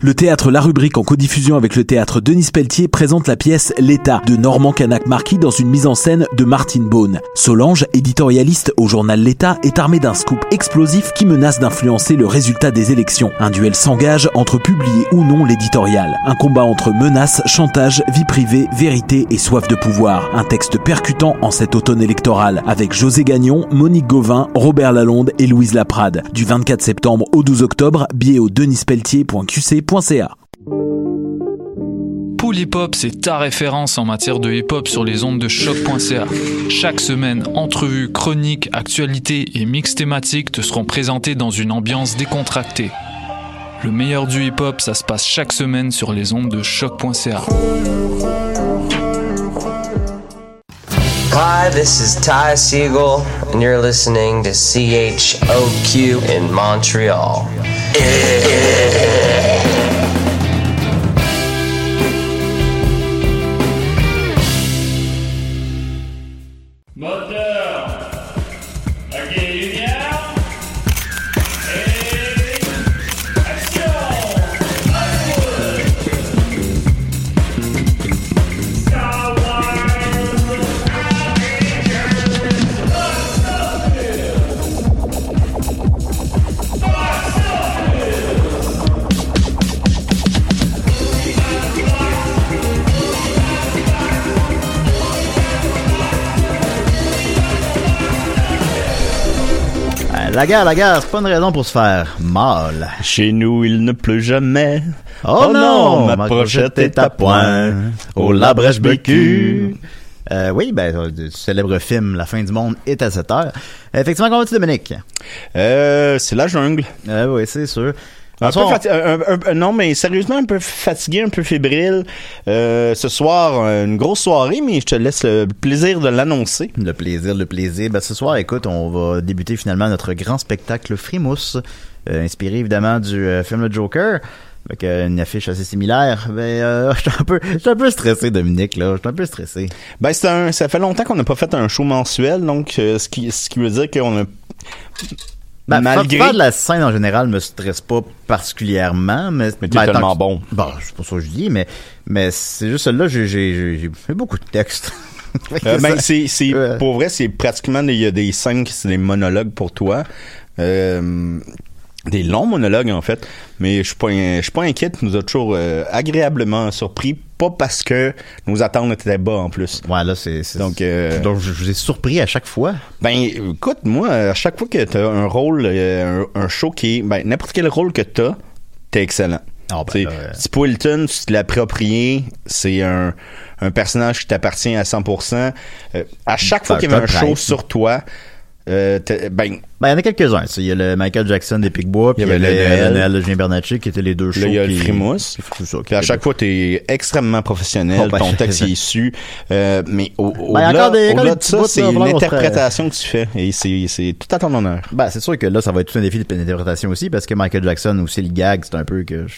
Le théâtre La Rubrique en codiffusion avec le théâtre Denis Pelletier présente la pièce L'État de Normand Canac Marquis dans une mise en scène de Martine Beaune. Solange, éditorialiste au journal L'État, est armée d'un scoop explosif qui menace d'influencer le résultat des élections. Un duel s'engage entre publier ou non l'éditorial. Un combat entre menaces, chantage, vie privée, vérité et soif de pouvoir. Un texte percutant en cet automne électoral avec José Gagnon, Monique Gauvin, Robert Lalonde et Louise Laprade. Du 24 septembre au 12 octobre, billet au denispelletier.qc Pool Hip Hop, c'est ta référence en matière de hip hop sur les ondes de choc.ca. Chaque semaine, entrevues, chroniques, actualités et mix thématiques te seront présentés dans une ambiance décontractée. Le meilleur du hip hop, ça se passe chaque semaine sur les ondes de choc.ca. Hi, this is Ty Siegel, and you're listening to CHOQ in Montreal. La guerre, la guerre, c'est pas une raison pour se faire mal. Chez nous, il ne pleut jamais. Oh, non, ma crochette est à point. Oh la brèche bécu. Euh, oui, ben, euh, du célèbre film La fin du monde est à 7 heures. Effectivement, comment vas-tu, Dominique? Euh, c'est la jungle. Euh, oui, c'est sûr. Un peu un- non, mais sérieusement, un peu fatigué, un peu fébrile. Euh, ce soir, une grosse soirée, mais je te laisse le plaisir de l'annoncer. Le plaisir, le plaisir. Ben, ce soir, écoute, on va débuter finalement notre grand spectacle Frimousse, euh, inspiré évidemment du euh, film Le Joker, avec euh, une affiche assez similaire. Ben, euh, je suis un peu, je suis un peu stressé, Dominique, là. Je suis un peu stressé. Ben, c'est un, ça fait longtemps qu'on n'a pas fait un show mensuel, donc euh, ce, qui, ce qui veut dire qu'on a... Ben, malgré... faire de la scène en général me stresse pas particulièrement, mais, Mais t'es ben, tellement que- bon. Bon, c'est pas ça que je dis, mais, mais c'est juste là, j'ai, j'ai, j'ai, j'ai fait beaucoup de textes. Euh, ben, c'est, c'est, Ouais. pour vrai, c'est pratiquement des, il y a des scènes qui c'est des monologues pour toi. Euh, des longs monologues, en fait. Mais je suis pas, je suis pas inquiet. Tu nous a toujours euh, agréablement surpris. Pas parce que nos attentes étaient bas, en plus. Ouais, là, c'est, Donc, euh, donc je vous ai surpris à chaque fois. ben, écoute, moi, à chaque fois que t'as un rôle, euh, un, un show qui est, ben, n'importe quel rôle que t'as, t'es excellent. Ah, ben, là, euh, Tipo Hilton, tu te l'as approprié, c'est un, un personnage qui t'appartient à 100%. Euh, à chaque fois qu'il y avait un show sur toi, euh, ben, Ben, il y en a quelques-uns. Il y a le Michael Jackson des Picbois, puis il y avait le Noël. De Julien Bernatchez, qui étaient les deux shows. là, il y a le Frimousse. À chaque fois, t'es extrêmement professionnel, Oh, ben, ton texte est issu, euh, mais Ben, au-delà, des de ça, c'est là, vraiment, on se l'interprétation que tu fais, et c'est, c'est tout à ton honneur. Ben, c'est sûr que là, ça va être tout un défi d'interprétation aussi, parce que Michael Jackson aussi, le gag, c'est un peu que je,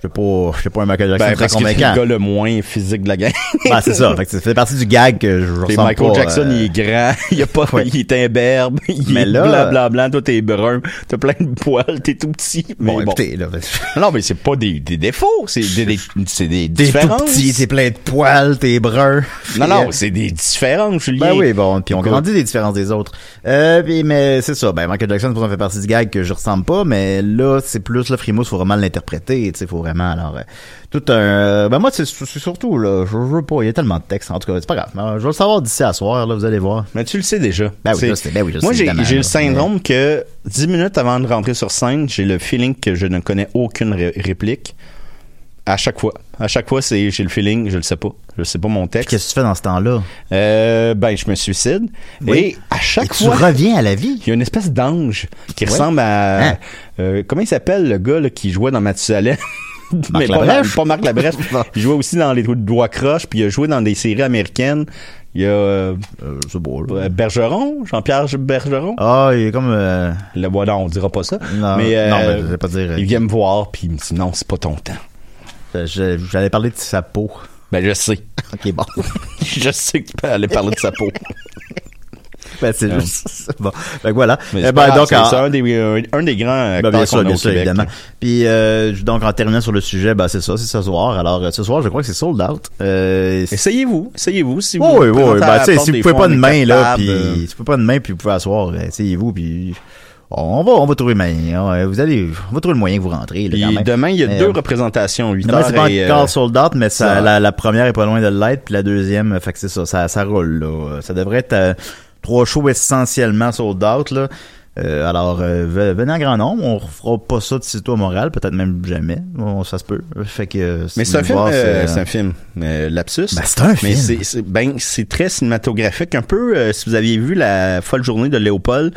je sais pas, je sais pas un Michael Jackson Ben, très parce que c'est le convaincant. gars le moins physique de la gang. Ben, c'est ça. Fait que ça fait partie du gag que je ressens Michael pas, Jackson, euh, il est grand, il, a pas, Ouais. il est imberbe, il Mais est là- blanc, blanc, blanc, toi t'es brun, t'as plein de poils, t'es tout petit. Mais Bon, bon, écoutez, là, Non, mais c'est pas des, des défauts, c'est des, des, c'est des t'es tout différences. petit, t'es plein de poils, t'es brun. non, non, euh, c'est des différences, Julien. Ben oui, bon, puis on grandit des différences des autres. Euh, puis, mais c'est ça, ben Michael Jackson, pour ça, fait partie du gag que je ressemble pas, mais là, c'est plus, le Frimousse, faut vraiment l'interpréter, tu sais, faut vraiment, alors, euh, tout un, euh, ben moi, c'est surtout, là, je je veux pas, il y a tellement de textes, en tout cas, c'est pas grave, Euh, je vais le savoir d'ici à soir, là, vous allez voir. Mais tu le sais déjà. Ben oui, je ben oui, je Moi, j'ai le syndrome que dix minutes avant de rentrer sur scène, j'ai le feeling que je ne connais aucune ré- réplique. À chaque fois. À chaque fois, c'est j'ai le feeling, je le sais pas. Je sais pas mon texte. Qu'est-ce que tu fais dans ce temps-là? Euh, ben, je me suicide. Oui. Et à Et chaque tu fois, reviens à la vie. il y a une espèce d'ange qui ressemble à... Hein? euh, comment il s'appelle le gars là, qui jouait dans Mathusalem? Mais pas, Labrèche? pas Marc Labrèche. il jouait aussi dans les doigts croches, puis il a joué dans des séries américaines. Il y a euh, Euh, beau, là. euh, Bergeron, Jean-Pierre Bergeron. Ah, il est comme, euh, Le voilà, on dira pas ça. non, mais, euh, non, mais je vais pas dire, il vient me voir, puis il me dit non, c'est pas ton temps. j'allais parler de sa peau. Ben, je sais. Ok, bon. je sais que tu peux aller parler de sa peau. ben, c'est Euh. juste ça. Bon. Fait que voilà. Eh ben, donc, c'est en- un des, un, un des grands Ben, bien sûr, bien sûr, Québec. évidemment. Puis euh, donc en terminant sur le sujet, ben c'est ça, c'est ce soir. Alors euh, ce soir, je crois que c'est sold out. Euh, Essayez-vous, essayez-vous. Si vous oui, oui, Ben, tu sais, si vous pouvez pas de main là, puis euh, si vous pouvez pas de main, puis vous pouvez asseoir, euh, essayez-vous, puis on va, on va trouver moyen. Ouais, Vous allez, on va trouver le moyen que vous rentrez. Là, quand même. demain, il y a Mais, deux euh, représentations, 8 Demain, c'est pas encore euh, sold out, mais ça, ça- la, la première est pas loin de l'être, puis la deuxième, fait que c'est ça, ça, ça roule, là. Ça devrait être euh, trois shows essentiellement sold out, là. Euh, alors, euh, ve- venez en grand nombre, on refera pas ça de sitôt à Montréal, peut-être même jamais, Bon, ça se peut. Fait que, euh, Mais vous c'est un voulez film, euh, c'est- un film, euh, lapsus. Ben, c'est un Mais film. c'est- ben, c'est très cinématographique. Un peu, euh, si vous aviez vu la folle journée de Léopold,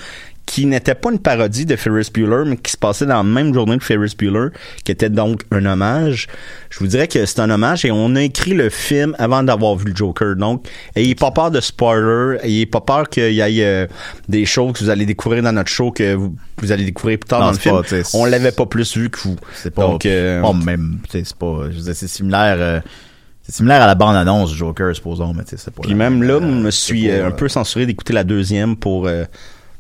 qui n'était pas une parodie de Ferris Bueller, mais qui se passait dans la même journée que Ferris Bueller, qui était donc un hommage. Je vous dirais que c'est un hommage et on a écrit le film avant d'avoir vu le Joker. Donc, ayez pas peur de spoiler, ayez pas peur qu'il y ait euh, des choses que vous allez découvrir dans notre show que vous, vous allez découvrir plus tard Non, dans le film. pas, on l'avait pas plus vu que vous. C'est pas, Donc, euh, pas même, c'est pas, je c'est similaire, euh, c'est similaire à la bande-annonce du Joker, supposons, mais c'est pas Puis même là, je me suis pas, un peu censuré d'écouter la deuxième pour,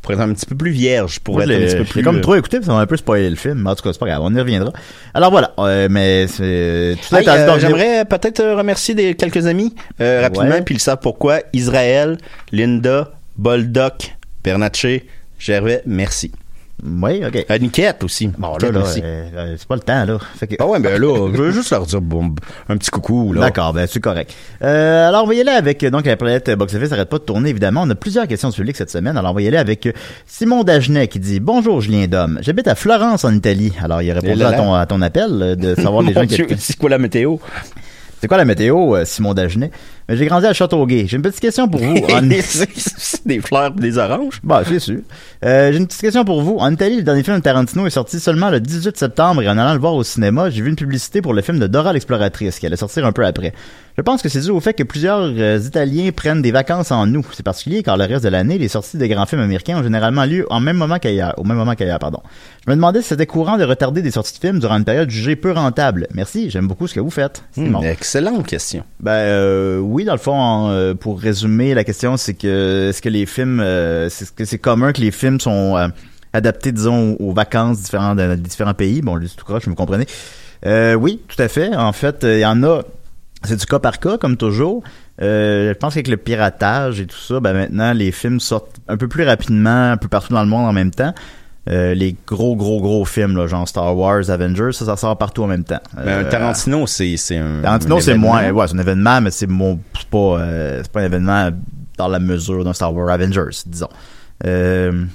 pour être un petit peu plus vierge, pour Moi, être un petit peu plus... comme euh, trop écouté, ça m'a un peu spoilé le film. En tout cas, c'est pas grave, on y reviendra. Alors voilà, euh, mais c'est Hey, ça euh, J'aimerais peut-être euh, remercier des, quelques amis euh, rapidement, puis ils savent pourquoi. Israël, Linda, Boldoc, Bernatchez, Gervais, merci. Oui, ok. Euh, Niquette aussi. Bon, là, là, euh, euh, c'est pas le temps, là. Fait que- Ah ouais, ben là, je veux juste leur dire bon, un petit coucou, là. D'accord, ben c'est correct. Euh, alors on va y aller avec donc la planète box office n'arrête pas de tourner évidemment. On a plusieurs questions du public cette semaine. Alors on va y aller avec Simon Dagenet qui dit bonjour Julien Dom. J'habite à Florence en Italie. Alors il là à ton à ton appel de savoir les gens qui c'est quoi la météo? C'est quoi la météo Simon Dagenet? Mais j'ai grandi à Châteauguay. J'ai une petite question pour vous. En- des fleurs et des oranges? Bah, c'est sûr. Euh, j'ai une petite question pour vous. En Italie, le dernier film de Tarantino est sorti seulement le 18 septembre et en allant le voir au cinéma, j'ai vu une publicité pour le film de Dora l'exploratrice qui allait sortir un peu après. Je pense que c'est dû au fait que plusieurs euh, Italiens prennent des vacances en août. C'est particulier car le reste de l'année, les sorties de grands films américains ont généralement lieu en même moment qu'ailleurs, au même moment qu'ailleurs, pardon. Je me demandais si c'était courant de retarder des sorties de films durant une période jugée peu rentable. Merci, j'aime beaucoup ce que vous faites. Bon. Excellente question. Ben euh, oui, dans le fond, euh, pour résumer, la question c'est que est-ce que les films, euh, c'est ce que c'est commun que les films sont euh, adaptés, disons, aux, vacances différentes de différents pays? Bon, juste tout croche, vous me comprenez. Euh, oui, tout à fait. En fait, il y en a. C'est du cas par cas, comme toujours. Je pense qu'avec le piratage et tout ça, ben maintenant les films sortent un peu plus rapidement, un peu partout dans le monde en même temps. Euh, les gros, gros, gros films, là, genre Star Wars, Avengers, ça, ça sort partout en même temps. Ben, un Euh, Tarantino, c'est c'est un. Tarantino, c'est moins, ouais, c'est un événement, mais c'est pas, euh, c'est pas un événement dans la mesure d'un Star Wars Avengers, disons. Euh,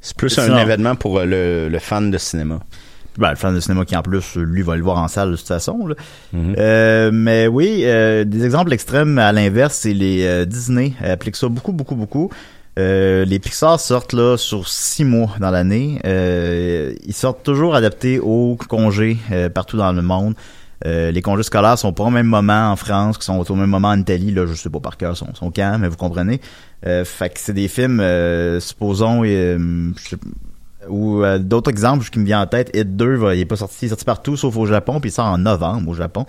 C'est plus Sinon- un événement pour le, le fan de cinéma. ben, le fan de cinéma qui en plus, lui, va le voir en salle de toute façon. là. Mhm. Mais oui, des exemples extrêmes à l'inverse, c'est les Disney appliquent ça beaucoup, beaucoup, beaucoup. Euh, les Pixar sortent là sur six mois dans l'année. Euh, ils sortent toujours adaptés aux congés euh, partout dans le monde. Les congés scolaires sont pas au même moment en France, qui sont au même moment en Italie. Là, je sais pas par cœur son, son camp, mais vous comprenez. Fait que c'est des films, supposons, ou d'autres exemples qui me viennent en tête. Hit 2, va, il est pas sorti, il est sorti partout sauf au Japon, puis il sort en novembre au Japon.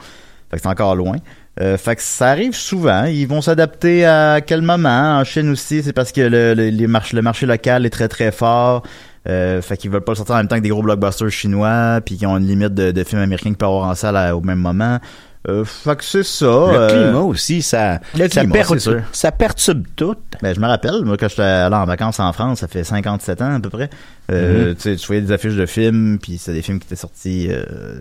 Fait que c'est encore loin. Euh, fait que ça arrive souvent. Ils vont s'adapter à quel moment? En Chine aussi, c'est parce que le, le, les march- le marché local est très très fort. Euh, fait qu'ils veulent pas le sortir en même temps que des gros blockbusters chinois, puis qui ont une limite de, de films américains qui peuvent avoir en salle à- au même moment. Euh, fait que c'est ça. Le euh, climat aussi, ça, le ça, climat, perturbe- ça perturbe tout. Ben, je me rappelle, moi, quand j'étais allé en vacances en France, ça fait 57 ans à peu près. Euh, tu voyais des affiches de films, puis c'est des films qui étaient sortis euh,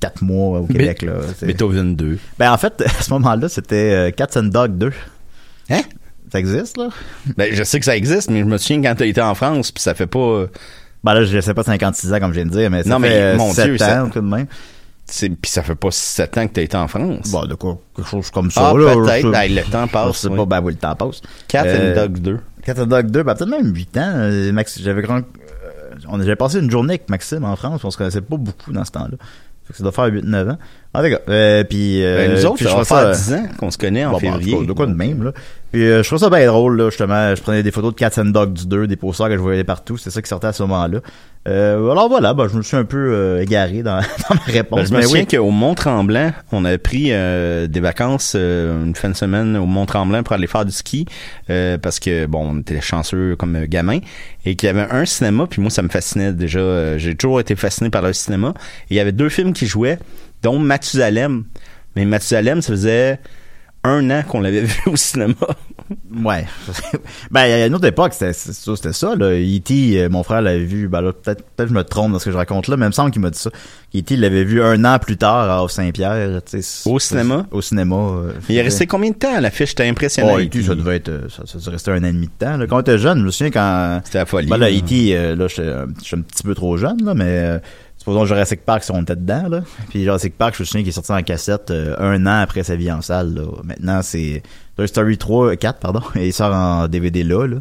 4 mois au Québec. Là, C'est- Beethoven 2. ben, en fait, à ce moment-là, c'était euh, Cats and Dog 2. Hein? Ça existe, là? Ben, je sais que ça existe, mais je me souviens quand t'as été en France, puis ça fait pas... Ben là, je sais pas 56 ans, comme je viens de dire, mais ça Non, fait mais, euh, mon 7 Dieu, ans, ça- tout de même. Puis ça fait pas sept ans que t'as été en France. Bon, de quoi, quelque chose comme ça, ah, là. peut-être. je- Ben, le temps je passe. sais oui. pas, ben oui, le temps passe. Cat Euh, and Dog 2. Cat and Dog 2, ben peut-être même 8 ans. Euh, Max, j'avais grand, euh, on passé une journée avec Maxime en France, on se connaissait pas beaucoup dans ce temps-là. Ça doit faire 8-9 ans. En tout cas, euh, puis... euh, Ben, nous autres, puis ça va faire 10 ans qu'on se connaît en Bon, bon, février. de quoi de même, là. Puis euh, je trouve ça bien drôle, là, justement. Je prenais des photos de Cats and Dogs du 2, des posters que je voyais partout. C'est ça qui sortait à ce moment-là. Euh, alors voilà, ben, je me suis un peu euh, égaré dans, dans ma réponse. Ben, je me souviens oui. qu'au Mont-Tremblant, on avait pris euh, des vacances euh, une fin de semaine au Mont-Tremblant pour aller faire du ski euh, parce que bon, on était chanceux comme gamin et qu'il y avait un cinéma puis moi ça me fascinait déjà. J'ai toujours été fasciné par le cinéma. Et il y avait deux films qui jouaient, dont Mathusalem. Mais Mathusalem, ça faisait un an qu'on l'avait vu au cinéma. Ouais. ben, il y a une autre époque, c'était ça, là. E.T., euh, mon frère l'avait vu, ben là, peut-être peut-être je me trompe dans ce que je raconte là, mais il me semble qu'il m'a dit ça. E.T. l'avait vu un an plus tard à Saint-Pierre. Au cinéma? Au cinéma. euh, Il est resté combien de temps à l'affiche? J'étais impressionné. Oh, E.T., ça devait être, euh, ça, ça devait rester un an et demi de temps, là. Quand on était jeune, je me souviens quand, C'était la folie. Ben là. E.T., là, j'étais un- je suis un petit peu trop jeune, là, mais supposons Jurassic Park, si on était dedans, là. Puis Jurassic Park, je me souviens qu'il est sorti en cassette euh, un an après sa vie en salle, là. Maintenant, c'est Toy Story 3, 4, pardon, et il sort en DVD là, là.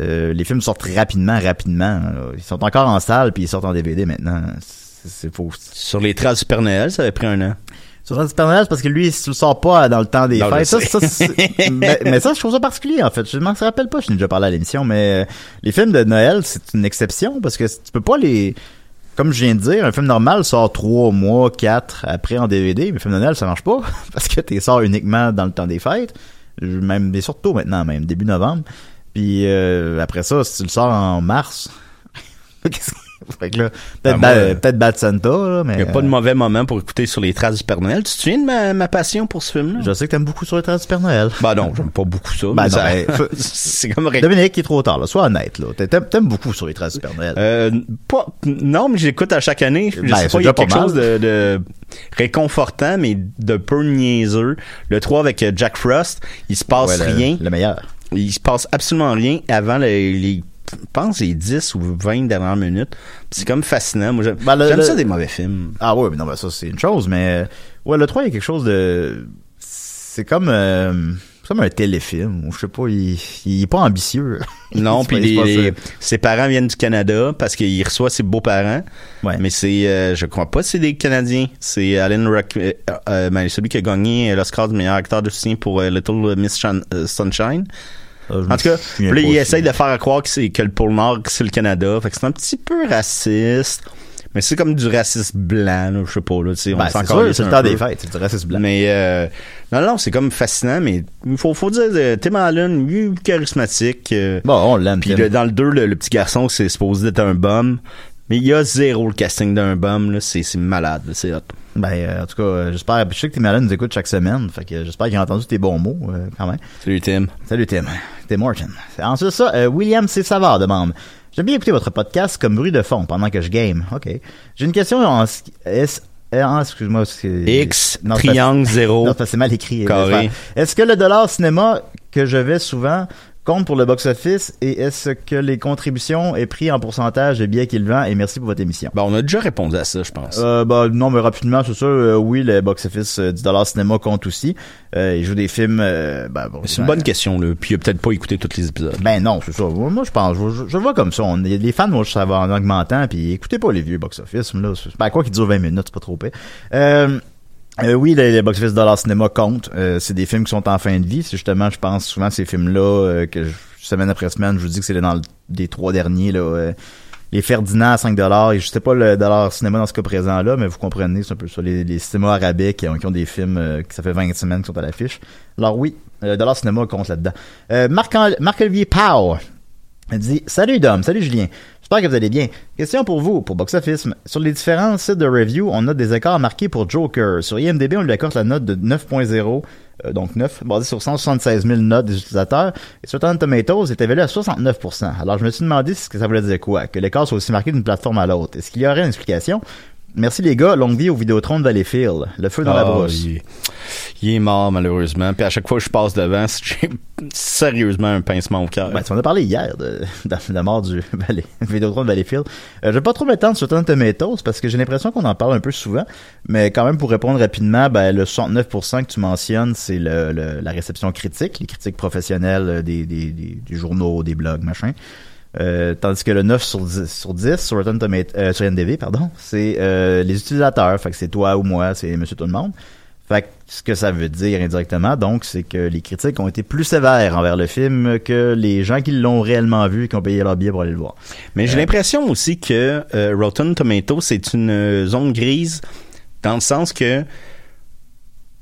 Euh, les films sortent rapidement, rapidement. là. Ils sont encore en salle, puis ils sortent en DVD maintenant. C'est faux. Sur les traces du Père Noël, ça avait pris un an. Sur le Super Noël, c'est parce que lui, si tu le sors pas dans le temps des Non, fêtes, ça, ça, c'est- mais, mais ça, je trouve ça particulier, en fait. Je m'en rappelle pas, je n'ai déjà parlé à l'émission, mais euh, les films de Noël, c'est une exception parce que tu peux pas les, comme je viens de dire, un film normal sort trois mois, quatre après en DVD, mais le film de Noël, ça marche pas parce que tu sors uniquement dans le temps des fêtes, même, mais surtout maintenant, même, début novembre. Puis euh, après ça, si tu le sors en mars, qu'est-ce que- fait que là, peut-être Ben, euh, peut-être Bad Santa, là, mais Il n'y a pas de euh, mauvais moment pour écouter sur les traces du Père Noël. Tu te souviens de ma, ma passion pour ce film-là? je sais que t'aimes beaucoup sur les traces du Père Noël. Bah non, j'aime pas beaucoup ça. Ben ça- ben, c'est comme Dominique, il est trop tard, là. Sois honnête, là. T'aimes, beaucoup sur les traces du Père Noël. Euh, pas, non, mais j'écoute à chaque année. Je Ben, sais pas, il y a quelque mal. chose de, de réconfortant, mais de peu niaiseux. Le 3 avec euh, Jack Frost, il se passe Ouais, le- rien. Le meilleur. Il se passe absolument rien avant les, les pense les 10 ou 20 dernières minutes. C'est comme fascinant. Moi, j'aime, Ben, le- ça des mauvais films. Ah ouais, mais non, ben ça, c'est une chose, mais, ouais, le 3, il y a quelque chose de, c'est comme, euh, comme un téléfilm, je sais pas, il, il est pas ambitieux. Non, puis ses parents viennent du Canada parce qu'il reçoit ses beaux-parents. Ouais. Mais c'est, euh, je crois pas que c'est des Canadiens. C'est Alan Rock, euh, euh, ben, celui qui a gagné l'Oscar du meilleur acteur de soutien pour Little Miss Sunshine. Euh, me En tout cas, là, il essaye de faire croire que c'est que le pôle Nord, que c'est le Canada. Fait que c'est un petit peu raciste. Mais c'est comme du racisme blanc, là, je sais pas, là, tu sais, on Ben, s'en c'est c'est le temps peu. des fêtes, c'est du racisme blanc. Mais euh, non, non, c'est comme fascinant, mais il faut, faut dire, euh, Tim Allen, lui, charismatique. euh, Bon, on l'aime, puis dans le 2, le, le petit garçon, c'est supposé être un bum. Mais il y a zéro le casting d'un bum, là. C'est, c'est malade, c'est hot. Ben, euh, en tout cas, euh, j'espère, je sais que tes malades nous écoutent chaque semaine, fait que j'espère qu'il a entendu tes bons mots, euh, quand même. Salut, Tim. Salut Tim. Tim Morton. Ensuite ça, William C. Savard demande J'aime bien écouter votre podcast comme bruit de fond pendant que je game. OK. J'ai une question en... ce qui- Est-ce... en- excuse-moi. X, Non, triangle, zéro. Non, c'est mal écrit. Est-ce que le dollar cinéma que je vais souvent compte pour le box-office et est-ce que les contributions est pris en pourcentage des billets qu'il vend? Et merci pour votre émission. Ben, on a déjà répondu à ça, je pense. Euh, bah, non, mais rapidement, c'est ça. euh, oui, le box-office euh, du dollar cinéma compte aussi. Euh, il joue des films. euh, ben, bon, c'est une bonne question, là. Puis il a peut-être pas écouté tous les épisodes. ben non, c'est ça. Moi, je pense, je, vois comme ça. On, les fans vont va en augmentant, puis écoutez pas les vieux box-office. là. Ben quoi qu'il dure 20 minutes, c'est pas trop pire. Euh, euh, oui, les, les box-office dollar cinéma comptent. Euh, c'est des films qui sont en fin de vie. C'est justement, je pense souvent ces films-là euh, que je- semaine après semaine, je vous dis que c'est dans le- des trois derniers là. les Ferdinand à 5 dollars. Et je sais pas le dollar cinéma dans ce cas présent-là, mais vous comprenez, c'est un peu ça. Les, les cinémas arabais qui ont, qui ont des films qui ça fait 20 semaines qui sont à l'affiche. Alors oui, le dollar cinéma compte là-dedans. Marc- Marc-Olivier Pau elle dit Salut Dom, salut Julien. J'espère que vous allez bien. Question pour vous, pour Box Office. Sur les différents sites de review, on note des écarts marqués pour Joker. Sur IMDb, on lui accorde la note de 9.0, euh, donc 9, basée sur 176 000 notes des utilisateurs. Et sur Rotten Tomatoes, est évalué à 69%. Alors je me suis demandé ce que ça voulait dire quoi, que l'écart soit aussi marqué d'une plateforme à l'autre. Est-ce qu'il y aurait une explication? Merci les gars, longue vie au Vidéotron de Valleyfield. Le feu dans la Ah, brousse. Il est, il est mort, malheureusement. Puis à chaque fois que je passe devant, j'ai sérieusement un pincement au cœur. Ben, tu en as parlé hier de, la mort du Valley, Vidéotron de Valleyfield. Euh, je vais pas trop m'étendre sur Rotten Tomatoes parce que j'ai l'impression qu'on en parle un peu souvent. Mais quand même, pour répondre rapidement, ben, le 69% que tu mentionnes, c'est le, le- la réception critique, les critiques professionnelles euh, des, des, des, des journaux, des blogs, machin. Euh, tandis que le 9 sur 10 sur, 10, sur, Rotten Tomato- euh, sur NDV, pardon, c'est euh, les utilisateurs. Fait que c'est toi ou moi, c'est monsieur tout le monde. Fait que ce que ça veut dire indirectement, donc, c'est que les critiques ont été plus sévères envers le film que les gens qui l'ont réellement vu et qui ont payé leur billet pour aller le voir. Mais j'ai l'impression aussi que Rotten Tomato, c'est une zone grise dans le sens que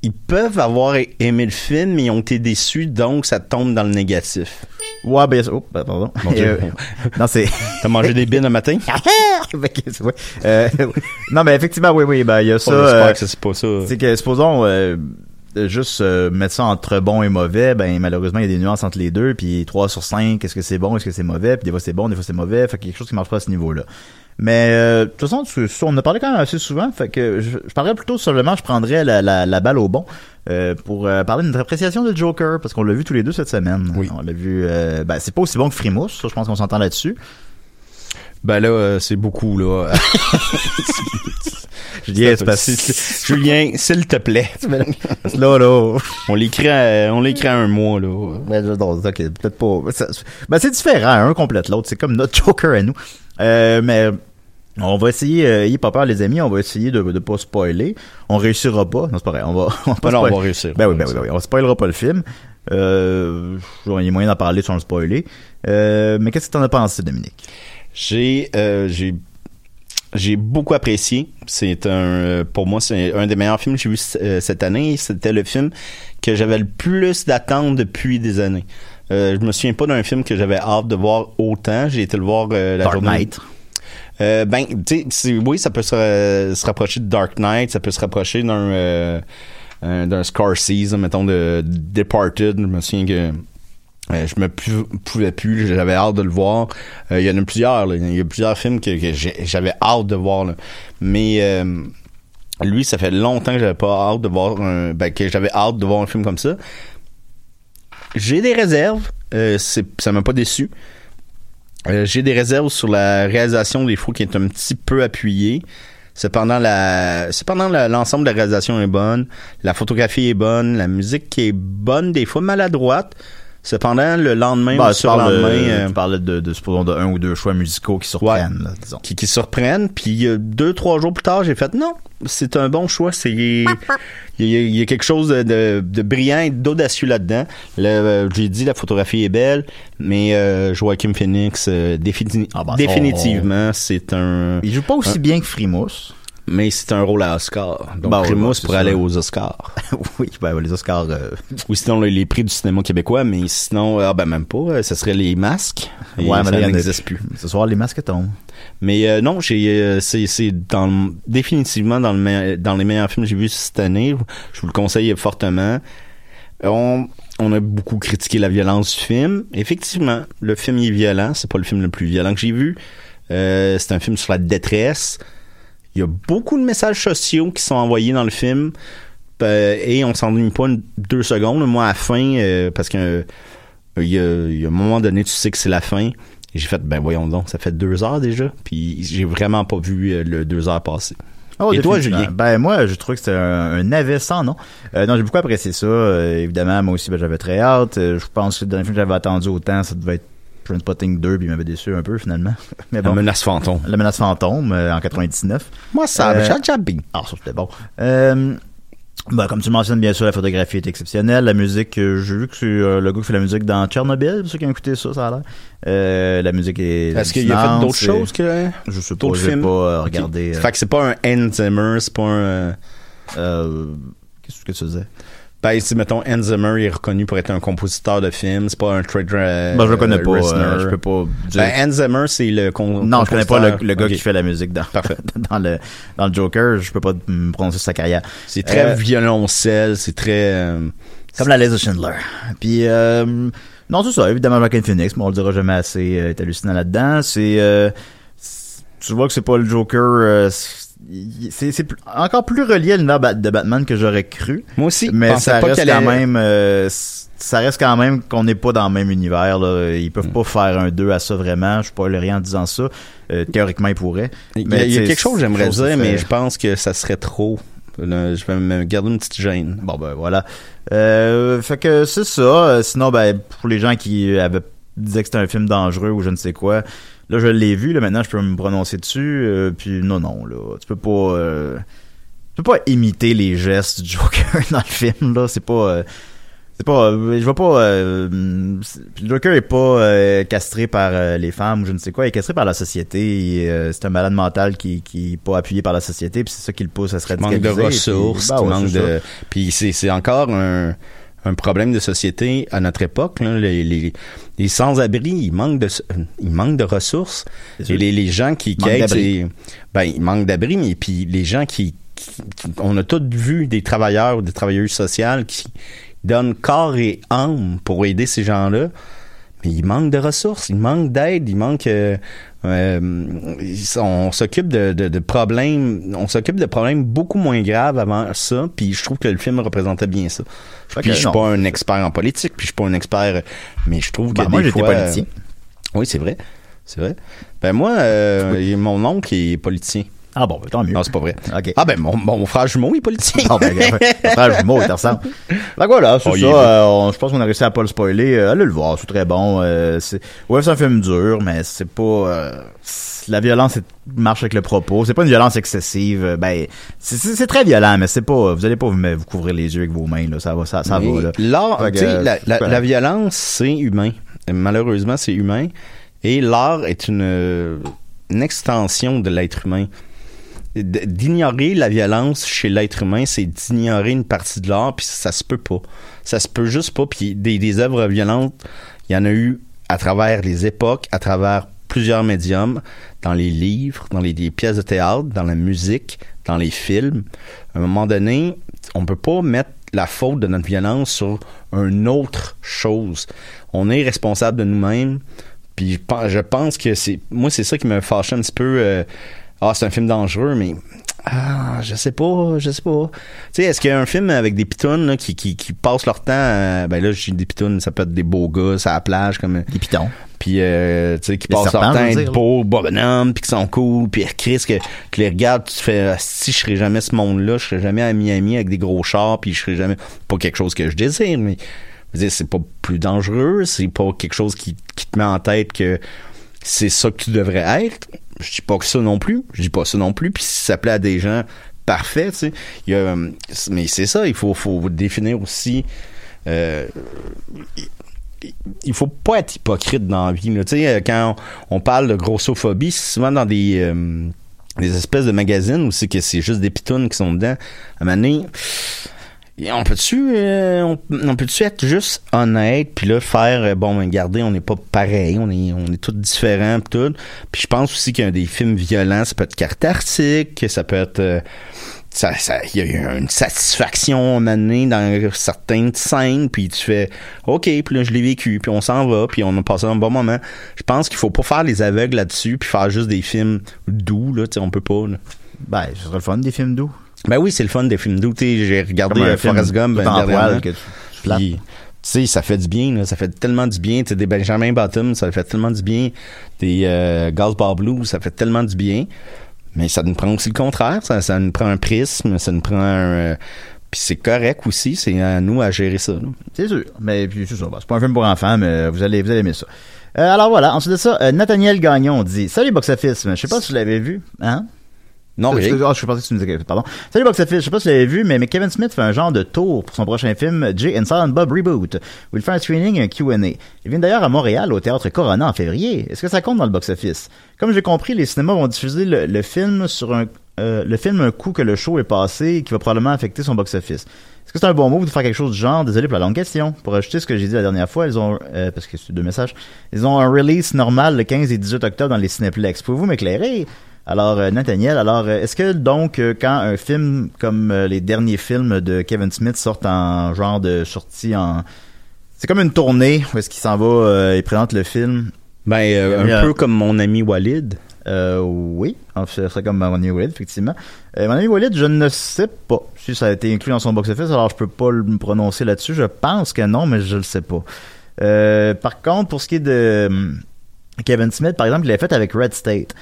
ils peuvent avoir aimé le film, mais ils ont été déçus, donc ça tombe dans le négatif. Ouais, ben, oh, ben, pardon. Dieu. Euh, non, c'est... T'as mangé des bines le matin? Euh, non, mais effectivement, oui, oui, ben, il y a ça. Euh, c'est pas ça. C'est que, supposons, euh, juste euh, mettre ça entre bon et mauvais, ben malheureusement, il y a des nuances entre les deux, puis 3 sur 5, est-ce que c'est bon, est-ce que c'est mauvais, puis des fois c'est bon, des fois c'est mauvais, fait qu'il y a quelque chose qui marche pas à ce niveau-là. Mais euh, de toute façon, tu- on en a parlé quand même assez souvent, fait que je, je parlerais plutôt seulement, je prendrais la, la, la balle au bon euh, pour euh, parler de notre appréciation de Joker, parce qu'on l'a vu tous les deux cette semaine. Oui. On l'a vu, euh, ben c'est pas aussi bon que Frimousse, ça je pense qu'on s'entend là-dessus. Ben là, euh, c'est beaucoup, là. Je dis, c'est parce C'est- Julien, s'il te plaît. là, là, On l'écrit à, on l'écrit à un mois, là. Ben, je- non, ok, peut-être pas. Ben, c'est différent, un complète l'autre. C'est comme notre Joker à nous. Euh, mais on va essayer, euh, ayez pas peur, les amis, on va essayer de, de pas spoiler. On réussira pas. Non, c'est pas vrai. On va, on va pas non, on spoiler. va réussir. Ben oui, ben oui, ben oui. On spoilera pas le film. Euh, il y a moyen d'en parler sans le spoiler. Euh, mais qu'est-ce que t'en as pensé, Dominique? J'ai, euh, j'ai, j'ai beaucoup apprécié. C'est un, euh, pour moi, c'est un des meilleurs films que j'ai vu euh, cette année. C'était le film que j'avais le plus d'attente depuis des années. Euh, je me souviens pas d'un film que j'avais hâte de voir autant. J'ai été le voir euh, la Dark journée. Euh, ben, tu sais, oui, ça peut se, se rapprocher de Dark Knight, ça peut se rapprocher d'un euh, d'un mettons de Departed. Je me souviens que euh, je me pouvais plus, j'avais hâte de le voir. Euh, Il y en a plusieurs, il y a plusieurs films que, j'avais hâte de voir. Mais lui, ça fait longtemps que j'avais pas hâte de voir un, ben, que j'avais hâte de voir un film comme ça. J'ai des réserves, euh, ça m'a pas déçu. Euh, j'ai des réserves sur la réalisation des fois qui est un petit peu appuyée. Cependant, la, cependant l'ensemble de la réalisation est bonne, la photographie est bonne, la musique est bonne, des fois maladroite. Cependant, le lendemain ou le surlendemain, de, euh, tu parlais de, de, supposons, de un ou deux choix musicaux qui surprennent, là, disons. qui, qui surprennent. Puis euh, deux, trois jours plus tard, j'ai fait non, c'est un bon choix. C'est il y, a- il y a quelque chose de, de, de brillant et d'audacieux là-dedans. Le, euh, j'ai dit la photographie est belle, mais euh, Joaquin Phoenix euh, défini- Ah, ben, définitivement c'est un Il joue pas aussi bien que Frimousse. Mais c'est un rôle à Oscar. Donc Ben oui, Primus ben, c'est pour ça. aller aux Oscars. oui, ben, les Oscars, euh, Ou sinon les prix du cinéma québécois, mais sinon ah ben même pas, euh, ce serait les masques. Et ouais, mais ça n'existe plus. Ce soir, les masques tombent. Mais euh, non, j'ai euh, c'est c'est dans définitivement dans le dans les meilleurs films que j'ai vus cette année. Je vous le conseille fortement. On on a beaucoup critiqué la violence du film. Effectivement, le film est violent. C'est pas le film le plus violent que j'ai vu. Euh, c'est un film sur la détresse. Il y a beaucoup de messages sociaux qui sont envoyés dans le film. Euh, et on s'ennuie pas une- deux secondes. Moi, à la fin, euh, parce que euh, il y, a, il y a un moment donné, tu sais que c'est la fin. Et j'ai fait, ben voyons donc, ça fait deux heures déjà. Puis j'ai vraiment pas vu le deux heures passer. Oh, Et toi. Julien? Ben moi, je trouve que c'était un, un navet sans nom. Euh, non, j'ai beaucoup apprécié ça. Euh, évidemment, moi aussi, ben, j'avais très hâte. Euh, je pense que le dernier film que j'avais attendu autant, ça devait être Trainspotting 2, puis il m'avait déçu un peu finalement. Mais La bon, menace fantôme. La menace fantôme euh, en 99. Moi, ça, Euh, j'ai déjà bien. Ah, ça c'était bon. Euh, ben, comme tu le mentionnes, bien sûr, la photographie est exceptionnelle. La musique, euh, j'ai vu que c'est euh, le gars qui fait la musique dans Tchernobyl, pour ceux qui ont écouté ça, ça a l'air. Euh, la musique est. Est-ce qu'il a fait d'autres choses que. Je sais pas, j'ai pas regardé. Fait que c'est pas un Hans Zimmer, c'est pas un. euh, Qu'est-ce que tu faisais? Ben, si, mettons, Hans Zimmer il est reconnu pour être un compositeur de films, c'est pas un trade euh, Ben, je le connais pas. Euh, je peux pas dire. Ben, Hans Zimmer, c'est le con- non, je connais pas le, le gars qui fait la musique dans, Parfait. dans le dans le Joker. Je peux pas me prononcer sur sa carrière. C'est très Euh, violoncelle, c'est très. euh, Comme la liste de Schindler. Puis euh, non, c'est ça. Évidemment, Joaquin Phoenix, mais on le dira jamais assez. Euh, est hallucinant là-dedans. C'est euh, c'est- tu vois que c'est pas le Joker. C'est encore plus relié à l'univers de Batman que j'aurais cru. Moi aussi, Mais ça reste qu'elle quand allait- même. euh, ça reste quand même qu'on n'est pas dans le même univers. Là. Ils Mm. peuvent pas faire un 2 à ça vraiment. Je suis pas le rien en disant ça. Euh, théoriquement, ils pourraient. Il y a, Mais, il y a quelque chose que j'aimerais dire, mais je pense que ça serait trop. Là, je vais me garder une petite gêne. Bon ben voilà. Euh, fait que c'est ça. Euh, Sinon ben pour les gens qui avaient disait que c'était un film dangereux ou je ne sais quoi. Là, je l'ai vu, là, maintenant, je peux me prononcer dessus, euh, puis non, non, là, tu peux pas... euh, tu peux pas imiter les gestes du Joker dans le film, là, c'est pas... euh, c'est pas, euh, je vois pas. le Joker est pas castré par les femmes ou je ne sais quoi, il est castré par la société. c'est un malade mental qui qui est pas appuyé par la société, puis c'est ça qui le pousse à se manque radicaliser. de ressources, puis, bah ouais, ça. de puis c'est c'est encore un un problème de société à notre époque là. les, les, les sans-abri ils manquent de ils manquent de ressources et les, les gens qui, qui aident, ben ils manquent d'abri mais puis les gens qui, qui- qui- on a tous vu des travailleurs ou des travailleuses sociales qui donnent corps et âme pour aider ces gens-là mais il manque de ressources, il manque d'aide, il manque. euh, euh, on s'occupe de, de, de problèmes, on s'occupe de problèmes beaucoup moins graves avant ça. Puis je trouve que le film représentait bien ça. Puis je suis non. pas un expert en politique, puis je suis pas un expert, mais je trouve que Ben, moi, des j'étais fois, politicien. euh, oui, c'est vrai, c'est vrai. Ben moi, euh, mon oncle est politicien. Ah bon, tant mieux. Non, c'est pas vrai. Ah ben mon, mon frère jumeau est politicien. Bon, ben, mon frère jumeau, il ressemble. Fait voilà, c'est Oh, ça. euh, je pense qu'on a réussi à pas le spoiler. Euh, allez le voir, c'est très bon. Euh, ouais, c'est un film dur, mais c'est pas. euh, la violence marche avec le propos. C'est pas une violence excessive. Ben, c'est, très violent, mais c'est pas. Vous allez pas vous, couvrir les yeux avec vos mains. Là, ça va, ça, ça Mais va. Là. L'art, Fait que, tu sais, la, la- c'est la violence, c'est humain. Malheureusement, c'est humain. Et l'art est une, une extension de l'être humain. D'ignorer la violence chez l'être humain, c'est d'ignorer une partie de l'art, puis ça se peut pas. Ça se peut juste pas. Puis des, œuvres violentes, il y en a eu à travers les époques, à travers plusieurs médiums, dans les livres, dans les, pièces de théâtre, dans la musique, dans les films. À un moment donné, on peut pas mettre la faute de notre violence sur une autre chose. On est responsable de nous-mêmes. Puis je pen- je pense que c'est moi c'est ça qui me fâche un petit peu. euh, ah c'est un film dangereux, mais ah je sais pas, je sais pas. Tu sais est-ce qu'il y a un film avec des pitounes là, qui, qui qui passent leur temps, euh, ben là j'ai des pitounes, ça peut être des beaux gars à la plage comme Les pitons. puis euh, tu sais qui Les passent leur temps je à être beaux beaux bonhommes puis qui sont cool puis Chris que tu les regardes tu te fais Ah, si je serais jamais ce monde là je serais jamais à Miami avec des gros chars puis je serais jamais pas quelque chose que je désire mais je veux dire, c'est pas plus dangereux c'est pas quelque chose qui, qui te met en tête que c'est ça que tu devrais être je dis pas que ça non plus je dis pas ça non plus puis si ça plaît à des gens parfait tu sais euh, mais c'est ça il faut faut définir aussi euh, il faut pas être hypocrite dans la vie. Tu sais, euh, quand on, parle de grossophobie, c'est souvent dans des, euh, des espèces de magazines où c'est que c'est juste des pitounes qui sont dedans. À un moment on peut-tu euh, on, peut-tu être juste honnête puis là faire euh, bon regardez on n'est pas pareil on est on est tous différents pis tout puis je pense aussi a des films violents ça peut être cathartique ça peut être euh, ça, y a une satisfaction donné dans certaines scènes, puis tu fais OK, puis là je l'ai vécu, puis on s'en va, puis on a passé un bon moment. Je pense qu'il faut pas faire les aveugles là-dessus, puis faire juste des films doux là, tu sais, on peut pas. Ben, ce serait fun des films doux. Ben oui, c'est le fun des films doux. J'ai regardé un euh, Forrest Gump ben, en dernièrement. que tu, sais, ça fait du bien, là. ça fait tellement du bien. Tu sais, des Benjamin Bottom, ça fait tellement du bien. Des euh, Bar Blues, ça fait tellement du bien. Mais ça nous prend aussi le contraire. Ça, ça nous prend un prisme, ça nous prend un... euh, puis c'est correct aussi, c'est à nous à gérer ça. C'est sûr. Mais puis c'est ça. bah, c'est pas un film pour enfants, mais vous allez, vous allez aimer ça. Euh, alors voilà. Ensuite de ça, euh, Nathaniel Gagnon dit Salut Box Office. Je sais pas si vous l'avez vu. Hein? Non, rien. je, ah, je pensais que tu nous disais quelque- Pardon. Salut Box Office. Je sais pas si vous l'avez vu, mais, mais Kevin Smith fait un genre de tour pour son prochain film Jay and Silent Bob Reboot, où il fait un screening et un Q&A. Il vient d'ailleurs à Montréal au Théâtre Corona en février. Est-ce que ça compte dans le Box Office? Comme j'ai compris, les cinémas vont diffuser le, le film sur un euh, le film un coup que le show est passé et qui va probablement affecter son Box Office. Est-ce que c'est un bon move de faire quelque chose du genre? Désolé pour la longue question. Pour ajouter ce que j'ai dit la dernière fois, ils ont euh, parce que c'est deux messages. Ils ont un release normal le 15 et 18 octobre dans les Cinéplex. Pouvez-vous m'éclairer? Alors, euh, Nathaniel, alors, euh, est-ce que donc, euh, quand un film comme les derniers films de Kevin Smith sortent en genre de sortie en... C'est comme une tournée où est-ce qu'il s'en va et présente le film? Ben, Il un peu comme mon ami Walid. oui, en fait, ce serait comme mon ami Walid, effectivement. Mon ami Walid, je ne sais pas si ça a été inclus dans son box-office, alors je peux pas le- me prononcer là-dessus. Je pense que non, mais je le sais pas. Par contre, pour ce qui est de hum, Kevin Smith, par exemple, il l'a fait avec Red State.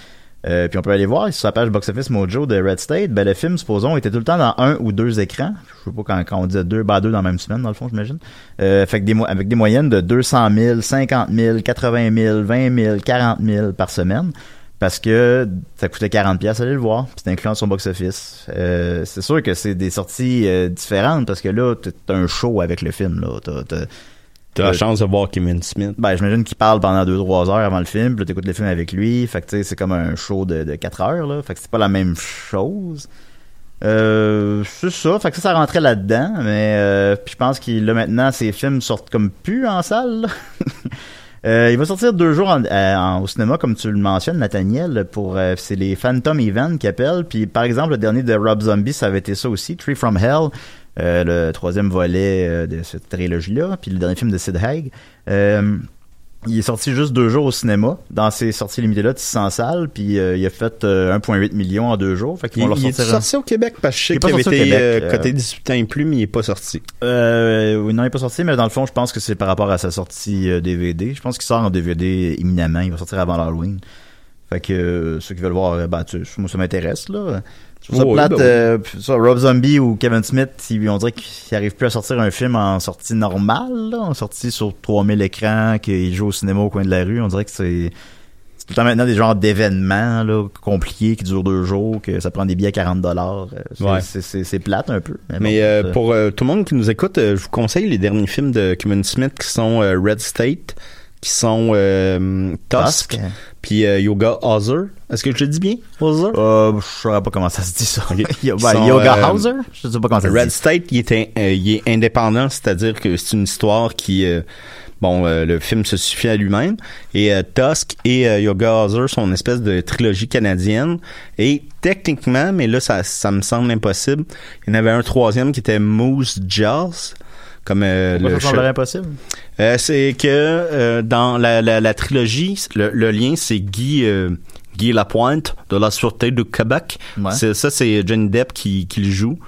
Euh, puis on peut aller voir sur sa page Box Office Mojo de Red State, ben le film, supposons, était tout le temps dans un ou deux écrans. Je sais pas quand, on disait deux, ben deux dans la même semaine, dans le fond, j'imagine. Euh, fait que avec des moyennes de 200 000, 50 000, 80 000, 20 000, 40 000 par semaine. Parce que ça coûtait 40 pièces aller le voir, puis c'était inclus son box-office. Euh, c'est sûr que c'est des sorties différentes, parce que là, t'as un show avec le film. là. T'as la chance de voir Kevin Smith. ben, j'imagine qu'il parle pendant 2-3 heures avant le film, puis là, t'écoutes le film avec lui. Fait que, tu sais, c'est comme un show de, de 4 heures, là. Fait que c'est pas la même chose. Euh, c'est ça. Fait que ça, ça rentrait là-dedans. Mais, euh, puis je pense qu'il, là, maintenant, ces films sortent comme plus en salle. Euh, il va sortir deux jours en- euh, en- au cinéma, comme tu le mentionnes, Nathaniel, pour euh, c'est les Phantom Event qui appellent. Puis par exemple, le dernier de Rob Zombie, ça avait été ça aussi, Tree from Hell, le troisième volet euh, de cette trilogie-là, puis le dernier film de Sid Haig. Euh, il est sorti juste deux jours au cinéma, dans ces sorties limitées-là de 600 salles, puis euh, il a fait euh, 1,8 million en deux jours. Fait qu'ils Il, vont le il est sorti au Québec parce que je sais qu'il avait été euh, euh, côté 18 ans et plus, mais il est pas sorti. Euh, oui, non, il est pas sorti, mais dans le fond, je pense que c'est par rapport à sa sortie euh, DVD. Je pense qu'il sort en DVD imminemment. Il va sortir avant l'Halloween. Fait que euh, ceux qui veulent voir, euh, ben, tu, moi, ça m'intéresse, là. Je trouve ça Oui, plate, ben oui. euh, ça, Rob Zombie ou Kevin Smith, ils- on dirait qu'ils arrivent plus à sortir un film en sortie normale, là, en sortie sur 3000 écrans, qu'ils jouent au cinéma au coin de la rue. On dirait que c'est c'est tout le temps maintenant des genres d'événements là, compliqués qui durent deux jours, que ça prend des billets à 40 dollars. Ouais. C'est c'est- c'est plate un peu. Mais, Mais bon, euh, pour euh, tout le monde qui nous écoute, euh, je vous conseille les derniers films de Kevin Smith qui sont euh, Red State, qui sont euh, Tusk, Tusk. Puis euh, Yoga Hauser. Est-ce que je le dis bien? Hauser? Euh, je saurais pas comment ça se dit ça. Ben, sont, Yoga euh, Hauser? Je sais pas comment ça se Red dit. State, il est, in- euh, il est indépendant, c'est-à-dire que c'est une histoire qui, bon, euh, le film se suffit à lui-même. Et euh, Tusk et euh, Yoga Hauser sont une espèce de trilogie canadienne. Et techniquement, mais là, ça, ça me semble impossible. Il y en avait un troisième qui était Moose Jaws. Comme euh, le ça impossible? euh, c'est que euh, dans la, la, la trilogie, le, le lien, c'est Guy, euh, Guy Lapointe de la Sûreté de Québec. Ouais. Ça, c'est Johnny Depp qui, qui le joue.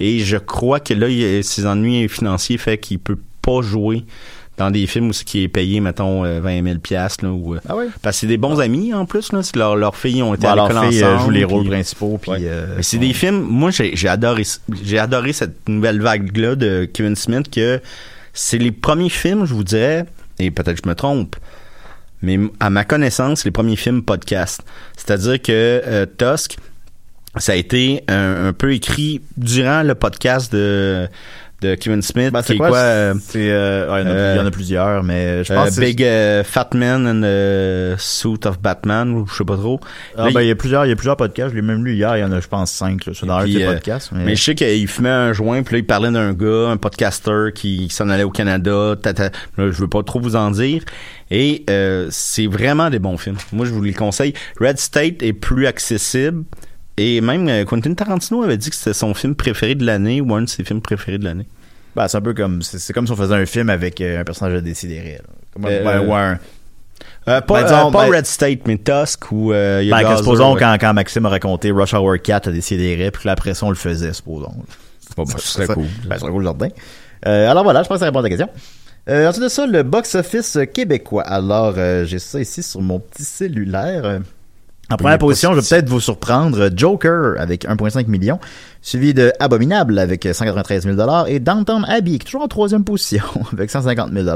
Et je crois que là, il, a- ses ennuis financiers fait qu'il peut pas jouer dans des films où ce qui est payé, mettons, euh, 20 000 piastres, là, ou, euh, Ah oui? parce que c'est des bons amis, en plus, là. C'est leur, leurs filles ont été Bon, à l'école euh, ensemble. joue les rôles principaux, puis... Ouais. euh, c'est des films, moi j'ai adoré j'ai adoré cette nouvelle vague là de Kevin Smith que c'est les premiers films, je vous dirais, et peut-être que je me trompe, mais à ma connaissance, les premiers films podcast. C'est-à-dire que euh, Tusk, ça a été un, un peu écrit durant le podcast de de Kevin Smith, Ben, c'est est quoi? quoi, euh, c'est, euh, ouais, il, y en a, euh, il y en a plusieurs, mais je euh, pense Big euh, Fat Man and the Suit of Batman, ou je sais pas trop. Ah, Là, ben, il- il y a plusieurs, il y a plusieurs podcasts. Je l'ai même lu hier. Il y en a, je pense, cinq, là, sur dans un de Puis, ces euh, podcasts. Mais, Mais je sais qu'il fumait un joint, puis là, il parlait d'un gars, un podcaster qui, s'en allait au Canada. Tata, là, je veux pas trop vous en dire. Et euh, c'est vraiment des bons films. Moi, je vous les conseille. Red State est plus accessible. Et même euh, Quentin Tarantino avait dit que c'était son film préféré de l'année ou un de ses films préférés de l'année. ben, c'est un peu comme, c'est, comme si on faisait un film avec euh, un personnage. Comme, Euh, ben, un, Euh, pas Ben, disons, euh, pas ben- Red State, mais Tusk ou euh, ben, supposons ouais. quand, quand Maxime a raconté Rush Hour 4 à Décidéré, puis que là, ça, on le faisait, supposons. Bon, ben, ce serait Ça- cool. Ben, ce serait cool, le jardin. Euh, alors voilà, je pense que ça répond à ta question. Ensuite de ça, le box-office québécois. Alors, j'ai ça ici sur mon petit cellulaire. Euh, En première position, je vais peut-être vous surprendre. Joker avec 1,5 million, suivi de Abominable avec 193 000 et Downtown Abbey qui est toujours en troisième position avec 150 000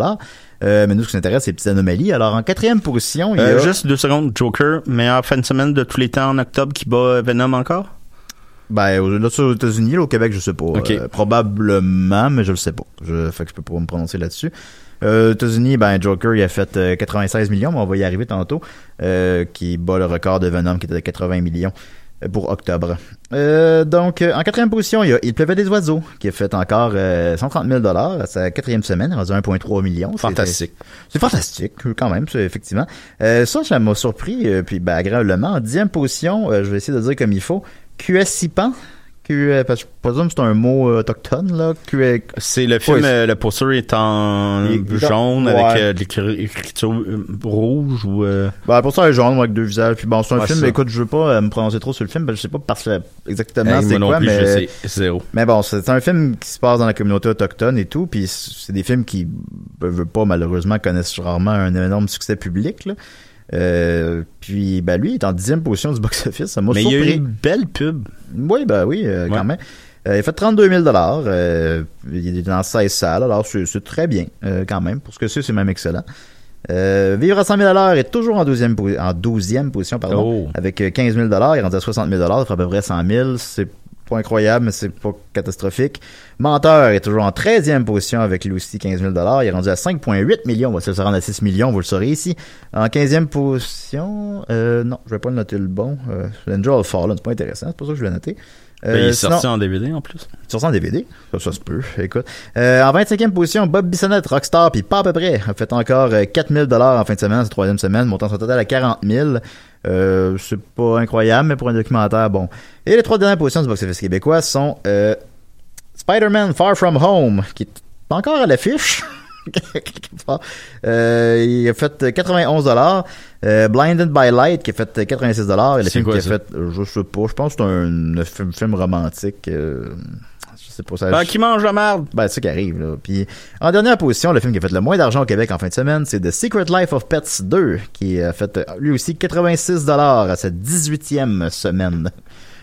euh, Mais nous, ce qui nous intéresse, c'est les petites anomalies. Alors, en quatrième position, il y a... Euh, juste deux secondes. Joker, meilleure fin de semaine de tous les temps en octobre qui bat Venom encore? Ben, là, aux États-Unis, au Québec, je sais pas. Euh, probablement, mais je le sais pas. Je, fait que je peux pas me prononcer là-dessus. Euh, États-Unis, ben, Joker, il a fait euh, 96 millions, mais on va y arriver tantôt, euh, qui bat le record de Venom, qui était de 80 millions euh, pour octobre. Euh, donc, euh, en quatrième position, il y a Il pleuvait des oiseaux, qui a fait encore euh, 130 000 à sa quatrième semaine, rendu 1,3 million. C'est- Fantastique. c'est fantastique, quand même, effectivement. Euh, ça, ça m'a surpris, euh, puis ben, agréablement. En dixième position, euh, je vais essayer de dire comme il faut, QSIPAN. Q, euh, parce que je présume que c'est un mot euh, autochtone, là. Q, C'est le film, Ouais, euh, le poster est en Il- jaune ouais. avec euh, de l'écriture rouge ou euh, ben, pour ça, est jaune, avec deux visages. Puis bon, c'est un Ouais, film, ça. écoute, je veux pas me prononcer trop sur le film, parce que je sais pas parce que exactement hey, c'est quoi, plus, mais... je sais zéro. Mais bon, c'est un film qui se passe dans la communauté autochtone et tout, puis c'est des films qui, veux pas, malheureusement, connaissent rarement un énorme succès public, là. Euh, puis, ben, lui, il est en dixième position du box-office. Ça m'a Mais il y a eu une belle pub. Oui, ben oui, euh, quand Ouais. même. Euh, il fait 32 000 euh, Il est dans 16 salles, alors c'est c'est très bien, quand même. Pour ce que c'est, c'est même excellent. Vivre à 100 000 est toujours en 12e, po- en 12e position, pardon, Oh. avec euh, 15 000 Il est rendu à 60 000 ça fait à peu près 100 000 C'est pas incroyable, mais c'est pas catastrophique. Menteur est toujours en 13e position avec lui aussi 15 000 Il est rendu à 5,8 millions. On va se rendre à 6 millions, vous le saurez ici. En 15e position, euh, non, je vais pas le noter le bon. Euh, of Fallen, c'est pas intéressant, c'est pas ça que je vais noter. Ben, il est Euh, sorti en DVD en plus. sur son DVD. Ça, ça se peut. Écoute. Euh, en 25e position, Bob Bissonnette, Rockstar, puis pas à peu près, a fait encore euh, 4000 dollars en fin de semaine, c'est troisième semaine, montant son total à 40 000. Euh, c'est pas incroyable, mais pour un documentaire, bon. Et les trois dernières positions du box-office québécois sont euh, Spider-Man Far From Home, qui est pas encore à l'affiche. Quelque part. Euh, il a fait 91 dollars. Euh, Blinded by Light qui a fait 86 dollars. Et le film quoi, qui a ça? fait, je sais pas, je pense que c'est un, un film, film romantique. euh, je sais pas ça. Ah, qui mange la merde? Ben, c'est ça qui arrive, là. Puis, en dernière position, le film qui a fait le moins d'argent au Québec en fin de semaine, c'est The Secret Life of Pets 2, qui a fait, euh, lui aussi, 86 dollars à sa 18e semaine.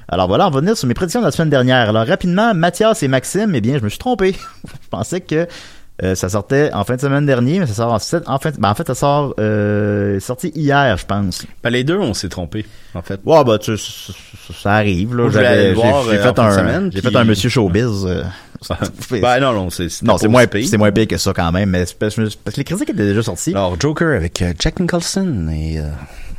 Alors voilà, on va venir sur mes prédictions de la semaine dernière. Alors, rapidement, Mathias et Maxime, eh bien, je me suis trompé. je pensais que euh, ça sortait en fin de semaine dernier, mais ça sort en, sept- en fait, ben, en fait, ça sort, euh, sorti hier, je pense. Ben, les deux, on s'est trompés, en fait. Ouais, bah, tu, ça, ça- ça arrive, là. J'ai euh, fait un, j'ai puis- fait un monsieur showbiz. euh, Ben, non, non, c'est non, c'est moins, c'est moins pire que ça quand même, mais parce, parce que les critiques étaient déjà sorties. Alors, Joker avec Jack Nicholson et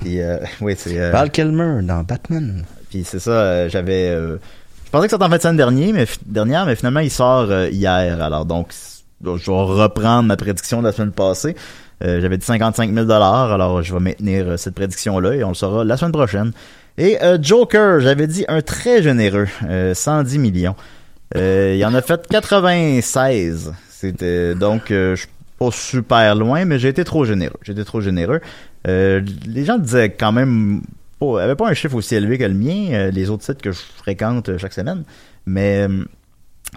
Puis, oui, c'est. Val Kilmer dans Batman. Puis c'est ça, j'avais. je pensais que c'était en fin de semaine dernier, mais, fi- dernière, mais finalement, il sort hier. Alors, donc, je vais reprendre ma prédiction de la semaine passée. Euh, j'avais dit 55 000 alors je vais maintenir euh, cette prédiction-là et on le saura la semaine prochaine. Et euh, Joker, j'avais dit un très généreux, euh, 110 millions. Euh, il en a fait 96. C'était donc je suis pas super loin, mais j'ai été trop généreux. Été trop généreux. Les gens disaient quand même pas, avait pas un chiffre aussi élevé que le mien, les autres sites que je fréquente chaque semaine. Mais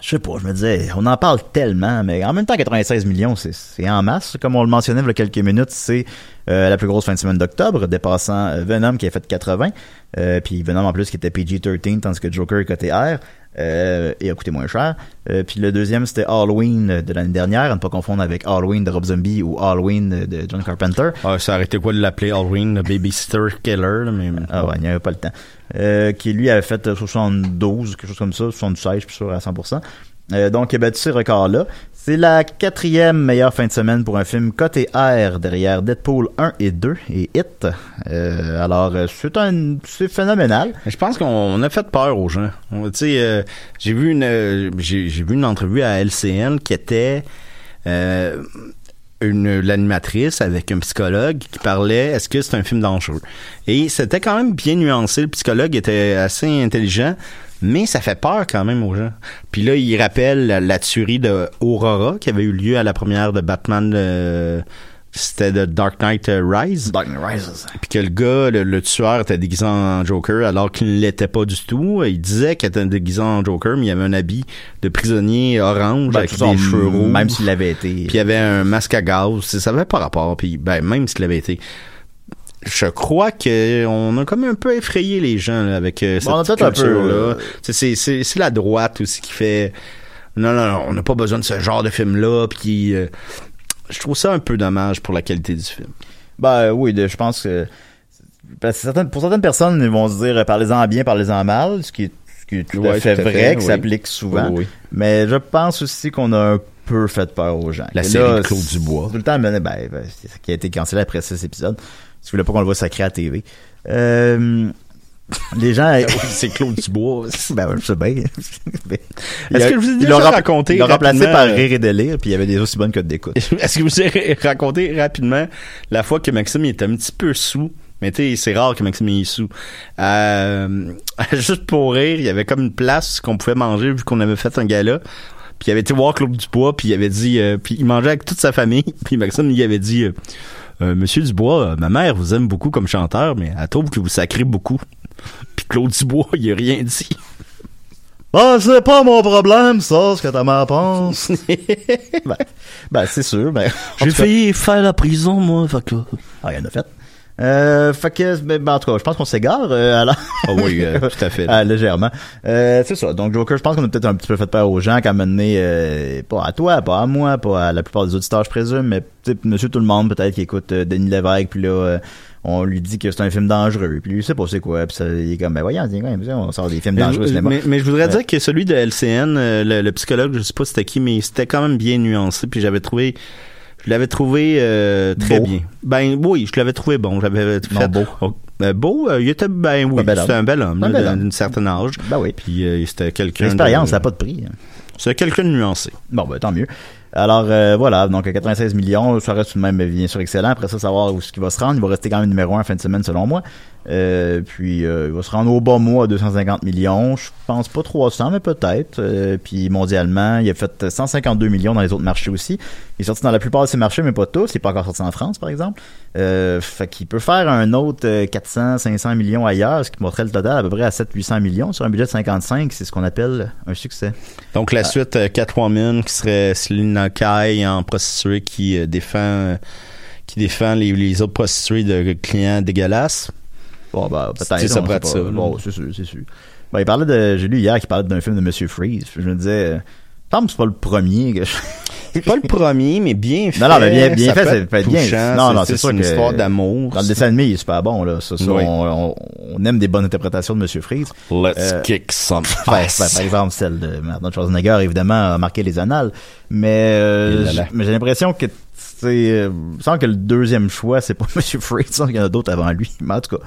je sais pas, je me disais, on en parle tellement, mais en même temps, 96 millions, c'est- en masse. Comme on le mentionnait il y a quelques minutes, c'est euh, la plus grosse fin de semaine d'octobre, dépassant euh, Venom qui a fait 80. Euh, puis Venom en plus qui était PG-13, tandis que Joker est côté R. Euh, et a coûté moins cher. Euh, puis le deuxième, c'était Halloween de l'année dernière, à ne pas confondre avec Halloween de Rob Zombie ou Halloween de John Carpenter. Ah, ça arrêtait quoi de l'appeler Halloween, le Babysitter Killer, là, mais... Ah ouais, il n'y avait pas le temps. Euh, qui lui avait fait euh, 72, quelque chose comme ça, 76, je suis sûr à 100%. Euh, donc, il a battu ces records-là. C'est la quatrième meilleure fin de semaine pour un film côté R derrière Deadpool 1 et 2 et Hit. Euh, alors, euh, c'est un, c'est phénoménal. Je pense qu'on on a fait peur aux gens. Tu sais, euh, j'ai vu une euh, j'ai vu une entrevue à LCN qui était euh, une l'animatrice avec un psychologue qui parlait est-ce que c'est un film dangereux? Et c'était quand même bien nuancé le psychologue était assez intelligent mais ça fait peur quand même aux gens puis là il rappelle la, la tuerie de Aurora qui avait eu lieu à la première de Batman euh, c'était de Dark Knight Rise Dark Knight Rises. puis que le gars, le, le tueur, était déguisé en Joker alors qu'il ne l'était pas du tout. Il disait qu'il était déguisé en Joker, mais il avait un habit de prisonnier orange Ben, avec des cheveux rouges. Même s'il avait été. Puis il avait un masque à gaz. Ça avait pas rapport. Puis ben, même s'il avait été... Je crois que on a comme un peu effrayé les gens là, avec euh, cette Bon, culture-là. euh, C'est- la droite aussi qui fait... Non, non, non, on n'a pas besoin de ce genre de film-là. Puis euh, je trouve ça un peu dommage pour la qualité du film. Ben oui, de- je pense que parce que certaines- pour certaines personnes, ils vont se dire parlez-en bien, parlez-en mal, ce qui est, ce qui est tout à fait tout à vrai, fait, qui oui. s'applique souvent. Oui, oui. Mais je pense aussi qu'on a un peu fait peur aux gens. La série là, de Claude Dubois. Tout le temps, ben, ben, ben, qui a été cancellé après six épisodes. Si vous voulez pas qu'on le voit sacré à TV. Euh, les gens. C'est Claude Dubois. ben, je sais bien. Est-ce que je vous ai déjà raconté Il l'a remplacé par euh, Rire et Délire, puis il y avait des aussi bonnes codes d'écoute. Est-ce que vous avez raconté rapidement la fois que Maxime il était un petit peu sous? Mais tu sais, c'est rare que Maxime est sous. Euh, juste pour rire, il y avait comme une place qu'on pouvait manger vu qu'on avait fait un gala. Puis il avait été voir Claude Dubois, puis il avait dit, euh, puis il mangeait avec toute sa famille. Puis Maxime il avait dit, Euh, Monsieur Dubois, euh, ma mère vous aime beaucoup comme chanteur, mais elle trouve que vous sacrez beaucoup. Puis Claude Dubois, il a rien dit. Ah, c'est pas mon problème, ça, ce que ta mère pense. ben, ben, c'est sûr, ben. en J'ai failli faire la prison, moi. Fait que... Ah, il en a fait. Euh, fait que, ben, ben, en tout cas, je pense qu'on s'égare, euh, alors. Ah oui, euh, tout à fait. Ah, légèrement. Euh, c'est ça. Donc, Joker, je pense qu'on a peut-être un petit peu fait peur aux gens, qu'à mener, euh, pas à toi, pas à moi, pas à la plupart des auditeurs, je présume, mais, tu sais, monsieur tout le monde, peut-être, qui écoute euh, Denis Lévesque, puis là, euh, on lui dit que c'est un film dangereux, puis lui, il sait pas c'est quoi, puis ça, il est comme, ben voyons, c'est on sort des films Mais, dangereux au cinéma. mais- mais je voudrais dire que celui de LCN, euh, le, le psychologue, je sais pas c'était qui, mais c'était quand même bien nuancé, puis j'avais trouvé, je l'avais trouvé euh, très Beau. bien. Ben oui, je l'avais trouvé bon. J'avais Non, fait beau. Oh, ben, beau, euh, il était ben oui, c'était un bel homme, d'un- certaine âge. Ben oui. Puis euh, c'était quelqu'un. L'expérience, n'a pas de prix. hein. C'est quelqu'un de nuancé. Bon, ben, tant mieux. Alors, euh, voilà, donc 96 millions, ça reste tout de même bien sûr excellent. Après ça, savoir où ce qu'il va se rendre. Il va rester quand même numéro un en fin de semaine, selon moi. Euh, puis, euh, il va se rendre au bas mot à 250 millions. Je pense pas 300, mais peut-être. Euh, puis, mondialement, il a fait 152 millions dans les autres marchés aussi. Il est sorti dans la plupart de ces marchés, mais pas tous. Il est pas encore sorti en France, par exemple. Fait qu'il peut faire un autre euh, 400, 500 millions ailleurs, ce qui montrait le total à peu près à 700-800 millions. Sur un budget de 55, c'est ce qu'on appelle un succès. Donc la suite, Catwoman, qui serait Selina Kai en prostituée qui défend, qui défend les, les autres prostituées de clients dégueulasses. Bon, bah, peut-être. C'est ça. Bon, c'est sûr, c'est sûr. Ben, il parlait de, j'ai lu hier qu'il parlait d'un film de Monsieur Freeze. Je me disais, euh, semble que c'est pas le premier que je... C'est pas le premier, mais bien fait. Non, non, mais bien- bien Ça fait, c'est être bien. Non, non, c'est sûr une que- histoire d'amour. Dans le dessin animé, il est super bon, là. Ça, ça, Oui. on, on- on aime des bonnes interprétations de Monsieur Freeze. Let's Euh, kick some ass. ouais, par exemple, celle de Arnold Schwarzenegger, évidemment, a marqué les annales. Mais, euh, mais j'ai l'impression que c'est, euh, semble que le deuxième choix, c'est pas Monsieur Freeze, il y en a d'autres avant lui. Mais en tout cas,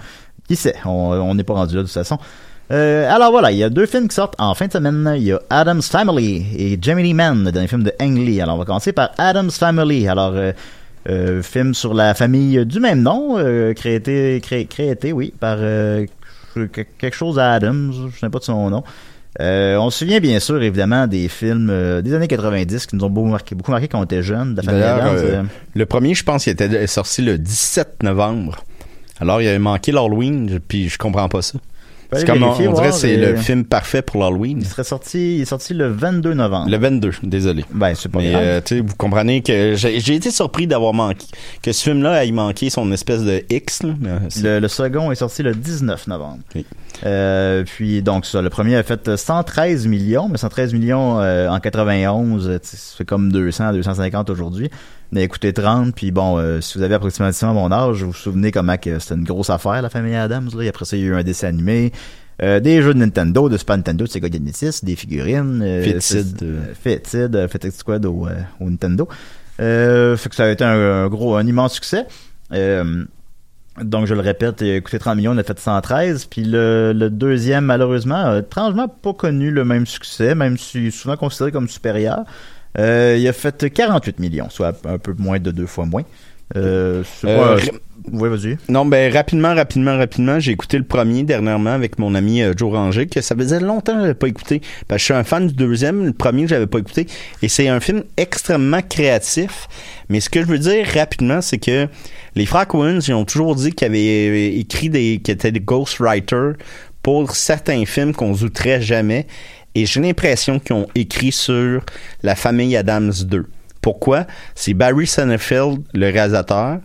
qui sait? On n'est pas rendu là de toute façon. Euh, alors voilà, il y a deux films qui sortent en fin de semaine. Il y a Adam's Family et Gemini Man, le dernier film de Ang Lee. Alors on va commencer par Adam's Family. Alors, euh, euh, film sur la famille du même nom, créé, créé, créé, oui, par que- quelque chose à Adams, je sais pas de son nom. Euh, on se souvient bien sûr évidemment des films euh, des années 90 qui nous ont beaucoup marqué, beaucoup marqué quand on était jeunes, de la famille D'ailleurs, Adams. euh, le premier, je pense, il était sorti le 17 novembre. Alors, il avait manqué l'Halloween, puis je comprends pas ça. C'est comme on, on dirait c'est euh, le film parfait pour l'Halloween. il serait sorti, il est sorti le 22 novembre. Le 22, désolé. Ben c'est pas Mais grave. euh, vous comprenez que j'ai été surpris d'avoir manqué que ce film-là ait manqué son espèce de X. Là, c'est- Le, le second est sorti le 19 novembre. Oui. Euh, puis donc ça, le premier a fait 113 millions, mais 113 millions euh, en 91, euh, tu sais, c'est comme 200, 250 aujourd'hui. A écouté 30, puis bon, euh, si vous avez approximativement mon âge, vous vous souvenez comment que c'était une grosse affaire, la famille Adams. Là. Et après ça, il y a eu un dessin animé, euh, des jeux de Nintendo, de Super Nintendo, de Sega Genesis, des figurines. Euh, Fétide. c'est- euh, euh, Fétide Squad au, euh, au Nintendo. Fait que ça a été un, un gros, un immense succès. Donc, je le répète, il a coûté 30 millions, on a fait 113. Puis le, le deuxième, malheureusement, a étrangement pas connu le même succès, même si souvent considéré comme supérieur. Euh, il a fait 48 millions, soit un peu moins de deux fois moins. Euh, c'est Euh, pas- Oui, vas-y. Non, ben rapidement, rapidement, rapidement, j'ai écouté le premier dernièrement avec mon ami euh, Joe Ranger, que ça faisait longtemps que j'avais pas écouté. Parce que je suis un fan du deuxième, le premier que j'avais pas écouté. Et c'est un film extrêmement créatif. Mais ce que je veux dire rapidement, c'est que les frères Coen, ils ont toujours dit qu'ils avaient écrit des, qu'ils étaient des ghostwriters pour certains films qu'on zouterait jamais. Et j'ai l'impression qu'ils ont écrit sur La famille Adams 2. Pourquoi? C'est Barry Sonnenfeld, le réalisateur.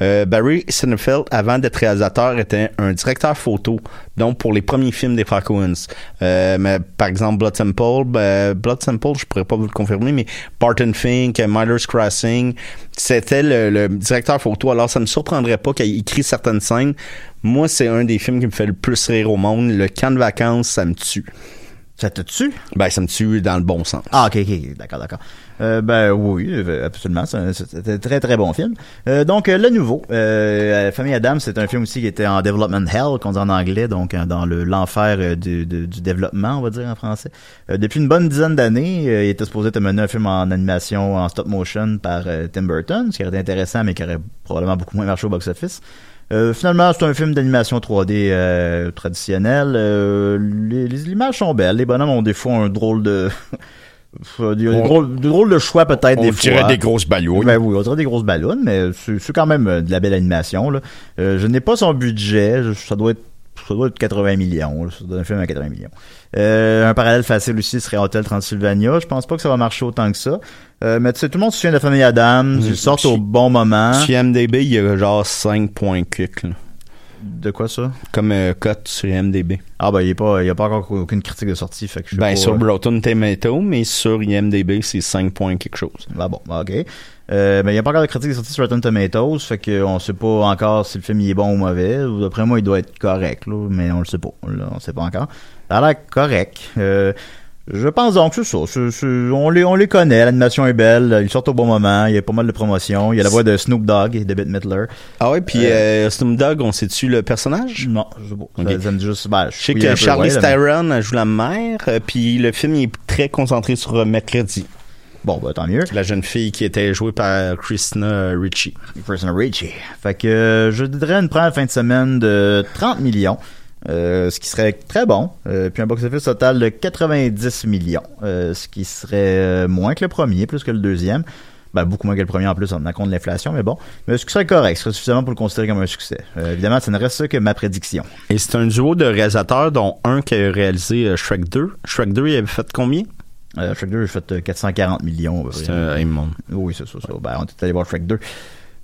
Euh, Barry Sonnenfeld, avant d'être réalisateur, était un directeur photo, donc pour les premiers films des frères. Euh, mais, par exemple, Blood Temple, ben, Blood Temple, je pourrais pas vous le confirmer, mais Barton Fink, Miller's Crossing, c'était le, le directeur photo. Alors, ça ne me surprendrait pas qu'il ait écrit certaines scènes. Moi, c'est un des films qui me fait le plus rire au monde. Le camp de vacances, ça me tue. Ça te tue? Ben, ça me tue dans le bon sens. Ah, ok, ok, d'accord, d'accord. Euh, ben oui, euh, absolument, c'est un, très très bon film. Euh, donc euh, le nouveau, euh, Famille Adams, c'est un film aussi qui était en development hell, qu'on dit en anglais, donc euh, dans le l'enfer euh, du, du, du développement, on va dire en français. Euh, depuis une bonne dizaine d'années, euh, il était supposé te mener un film en animation, en stop motion par euh, Tim Burton, ce qui aurait été intéressant, mais qui aurait probablement beaucoup moins marché au box-office. Euh, finalement, c'est un film d'animation 3D euh, traditionnel. Euh, les, les images sont belles. Les bonhommes ont des fois un drôle de... des, On- drôles, des drôles de choix peut-être des On tirait fois. des grosses ballons. Ben oui, on dirait des grosses ballons, mais c'est quand même euh, de la belle animation. Là. Euh, je n'ai pas son budget. Ça doit être ça doit être 80 millions. là. Ça doit être un film à 80 millions. Euh, un parallèle facile aussi serait Hotel Transylvania. Je pense pas que ça va marcher autant que ça. Euh, mais tu sais, tout le monde se souvient de la famille Adams. Ils sortent au bon moment. Sur IMDB, il y a genre 5 points là. De quoi ça? Comme euh, cote sur IMDB. Ah ben il y a pas, a encore aucune critique de sortie, fait que je Ben, pas, sur euh, Rotten Tomato, mais sur IMDB, c'est 5 points quelque chose. Ah bon, ok. Euh, ben, il n'y a pas encore de critique sortie sur Rotten Tomatoes, fait qu'on sait pas encore si le film il est bon ou mauvais. D'après moi, il doit être correct, là, mais on le sait pas. Là, on sait pas encore. Ça a l'air correct. Euh, je pense donc que c'est ça. On, les, on les connaît, l'animation est belle, ils sortent au bon moment, il y a pas mal de promotions. Il y a la voix de Snoop Dogg et de Bette Midler. Ah ouais, puis euh, Snoop Dogg, on sait-tu le personnage? Non, je sais pas. Ça-. Ça, juste, ben, Je sais que Charlie Theron joue la mère, euh, puis le film il est très concentré sur euh, Mercredi. Bon, ben, tant mieux. La jeune fille qui était jouée par Christina Ricci. Person Richie. Fait que euh, je dirais une première fin de semaine de 30 millions. Euh, ce qui serait très bon. Euh, puis un box-office total de 90 millions. euh, ce qui serait moins que le premier, plus que le deuxième. Ben, beaucoup moins que le premier en plus en tenant compte de l'inflation, mais bon. Mais ce qui serait correct, ce serait suffisamment pour le considérer comme un succès. Évidemment, ça ne reste que ma prédiction. Et c'est un duo de réalisateurs, dont un qui a réalisé Shrek 2. Shrek 2, il avait fait combien? Shrek 2 a fait euh, 440 millions. C'est un immonde. Oui, c'est ça, ça. Ben, on est allé voir Shrek 2.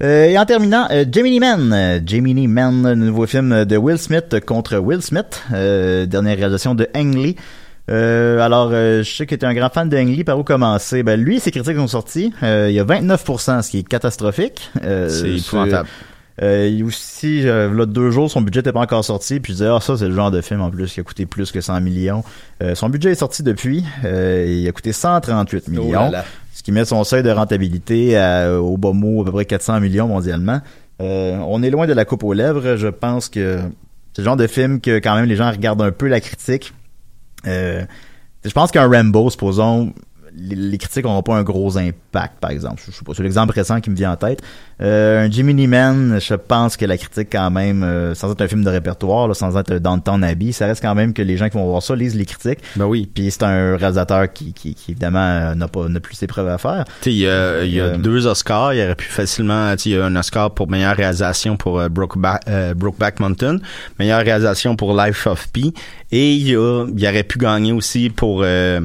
Euh, et en terminant, euh, Gemini Man. Euh, Gemini Man, le nouveau film de Will Smith contre Will Smith. Euh, dernière réalisation de Ang Lee. Euh, alors, euh, je sais que tu un grand fan de Ang Lee. Par où commencer? Ben, lui, ses critiques sont sorties. Euh, il y a 29%, ce qui est catastrophique. Euh, C'est épouvantable. Euh, il y a aussi, euh, là, deux jours, son budget n'est pas encore sorti. Puis je disais, ah, ça, c'est le genre de film en plus qui a coûté plus que 100 millions. Euh, son budget est sorti depuis. Euh, il a coûté 138 millions. Oh là là. Ce qui met son seuil de rentabilité à- au bas mot à peu près 400 millions mondialement. Euh, on est loin de la coupe aux lèvres. Je pense que c'est le genre de film que quand même les gens regardent un peu la critique. Euh, je pense qu'un Rambo, supposons, les, les critiques n'auront pas un gros impact, par exemple. Je, je sais pas, c'est l'exemple récent qui me vient en tête. Euh, un Jiminy Man, je pense que la critique quand même, euh, sans être un film de répertoire, là, sans être dans le temps Abbey, ça reste quand même que les gens qui vont voir ça lisent les critiques. Ben oui. Puis c'est un réalisateur qui, qui, qui évidemment euh, n'a pas n'a plus ses preuves à faire. Tu sais, il y a, y a Euh, deux Oscars. Il aurait pu facilement, tu sais, il y a un Oscar pour meilleure réalisation pour euh, Brokeback, euh, Brokeback Mountain, meilleure réalisation pour Life of Pi, et il, y a, il aurait pu gagner aussi pour euh,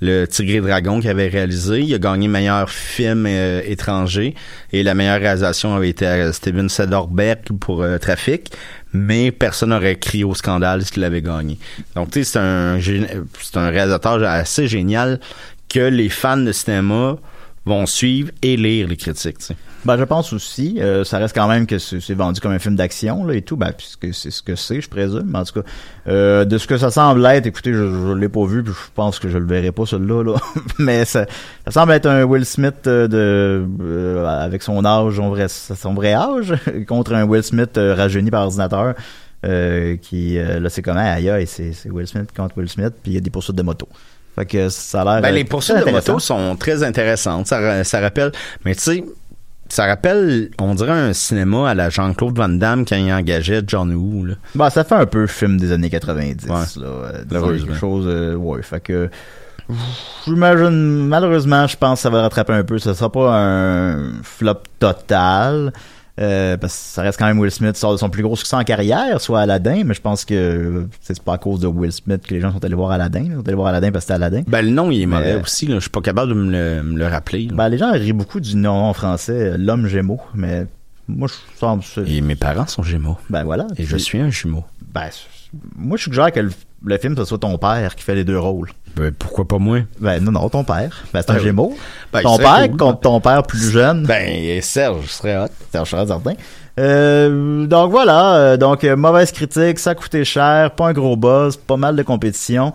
le Tigre et Dragon qu'il avait réalisé. Il a gagné meilleur film euh, étranger, et la meilleure réalisation avait été à Steven Soderbergh pour euh, Trafic. Mais personne n'aurait crié au scandale s'il avait gagné. Donc, tu sais, c'est un, c'est un réalisateur assez génial que les fans de cinéma vont suivre et lire les critiques. Ben, je pense aussi, euh, ça reste quand même que c'est vendu comme un film d'action là et tout, ben puisque c'est ce que c'est, je présume. En tout cas, euh, de ce que ça semble être, écoutez, je, je l'ai pas vu, puis je pense que je le verrai pas celui-là, là. mais ça, semble être un Will Smith euh, de avec son âge, son vrai, son vrai âge, contre un Will Smith rajeuni par ordinateur. Qui là c'est comment aïe aïe c'est Will Smith contre Will Smith puis il y a des poursuites de moto fait que ça a l'air Ben, les poursuites de moto sont très intéressantes. Ça, ça rappelle, mais tu sais, ça rappelle, on dirait un cinéma à la Jean-Claude Van Damme quand il engageait John Woo. Là. Bah, ça fait un peu film des années 90, Ouais. là. Euh, quelque chose, euh, ouais. Fait que, j'imagine, malheureusement, je pense que ça va rattraper un peu. Ce sera pas un flop total. Euh, parce que ça reste quand même Will Smith sort de son plus gros succès en carrière, soit Aladdin, mais je pense que euh, c'est pas à cause de Will Smith que les gens sont allés voir Aladdin. Ils sont allés voir Aladdin parce que c'était Aladdin. Ben, le nom, il est mauvais Mais- aussi. Là. Je suis pas capable de me le, me le rappeler. là. Ben, les gens rient beaucoup du nom en français, euh, l'homme Gémeaux, mais moi, je sens et mes parents sont gémeaux. Ben voilà. Et je suis un jumeau. Ben, moi, je suggère que le, le film, ce soit ton père qui fait les deux rôles. Ben, pourquoi pas moi? Ben non, non, ton père. Ben c'est un Ben oui. Gémeaux. Ben, ton serait père cool. contre ton père plus jeune. Ben, Serge serait hot. Serge Charest, certain. Euh, donc voilà, euh, donc euh, mauvaise critique, ça coûté cher, pas un gros buzz, pas mal de compétition.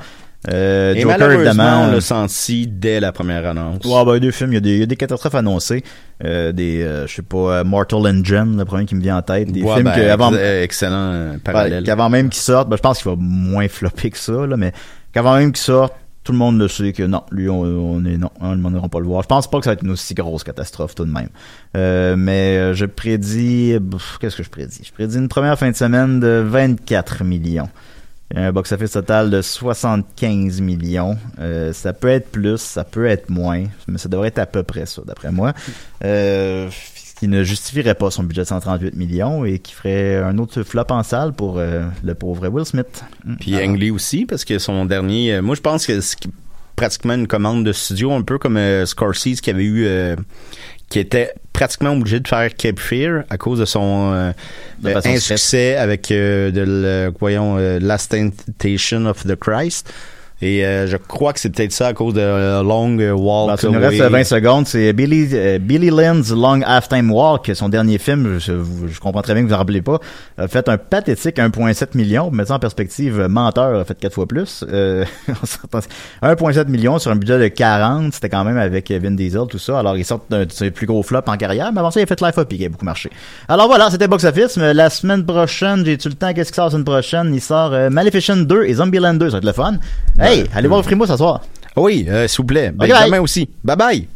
Euh, Et Joker, malheureusement, évidemment. on l'a senti dès la première annonce. Ouais, ben, deux films, il y, a des, il y a des catastrophes annoncées. Euh, des, euh, je sais pas, Mortal Engine, le premier qui me vient en tête. Des Ouais, films ben, que avant, ex- excellent parallèle. qu'avant même qu'il sorte, ben, je pense qu'il va moins flopper que ça, là, mais qu'avant même qu'il sorte, tout le monde le sait que non, lui, on, on est non, hein, le monde n'ira pas le voir. Je pense pas que ça va être une aussi grosse catastrophe tout de même. Euh, mais euh, je prédis, qu'est-ce que je prédis? Je prédis une première fin de semaine de 24 millions. Un box-office total de 75 millions. Euh, ça peut être plus, ça peut être moins, mais ça devrait être à peu près ça, d'après moi. Euh, qui ne justifierait pas son budget de 138 millions et qui ferait un autre flop en salle pour euh, le pauvre Will Smith. Mm. Puis Alors, Ang Lee aussi, parce que son dernier... euh, moi, je pense que c'est pratiquement une commande de studio, un peu comme euh, Scorsese qui avait eu... euh, qui était pratiquement obligé de faire Cape Fear à cause de son De insuccès avec de le, voyons Last Temptation of the Christ et euh, je crois que c'est peut-être ça à cause de euh, Long Bon, Walk ça nous Away. reste 20 secondes. C'est Billy, euh, Billy Lynn's Long Halftime Walk, son dernier film. Je, je comprends très bien que vous en rappelez pas. A fait un pathétique 1,7 million. Pour mettre ça en perspective, euh, Menteur a fait quatre fois plus. Euh, on s'entend- 1,7 million sur un budget de 40. C'était quand même avec Vin Diesel, tout ça. Alors, il sort d'un de ses plus gros flops en carrière. Mais avant ça, il a fait Life Up qui a beaucoup marché. Alors voilà, c'était Box Office. Mais la semaine prochaine, j'ai-tu le temps? Qu'est-ce qui sort la semaine prochaine? Il sort euh, Maleficent 2 et Zombieland 2. Ça va être le fun. Hey, allez voir le Frimo ce soir. Oui, euh, s'il vous plaît. Benjamin aussi. Bye bye.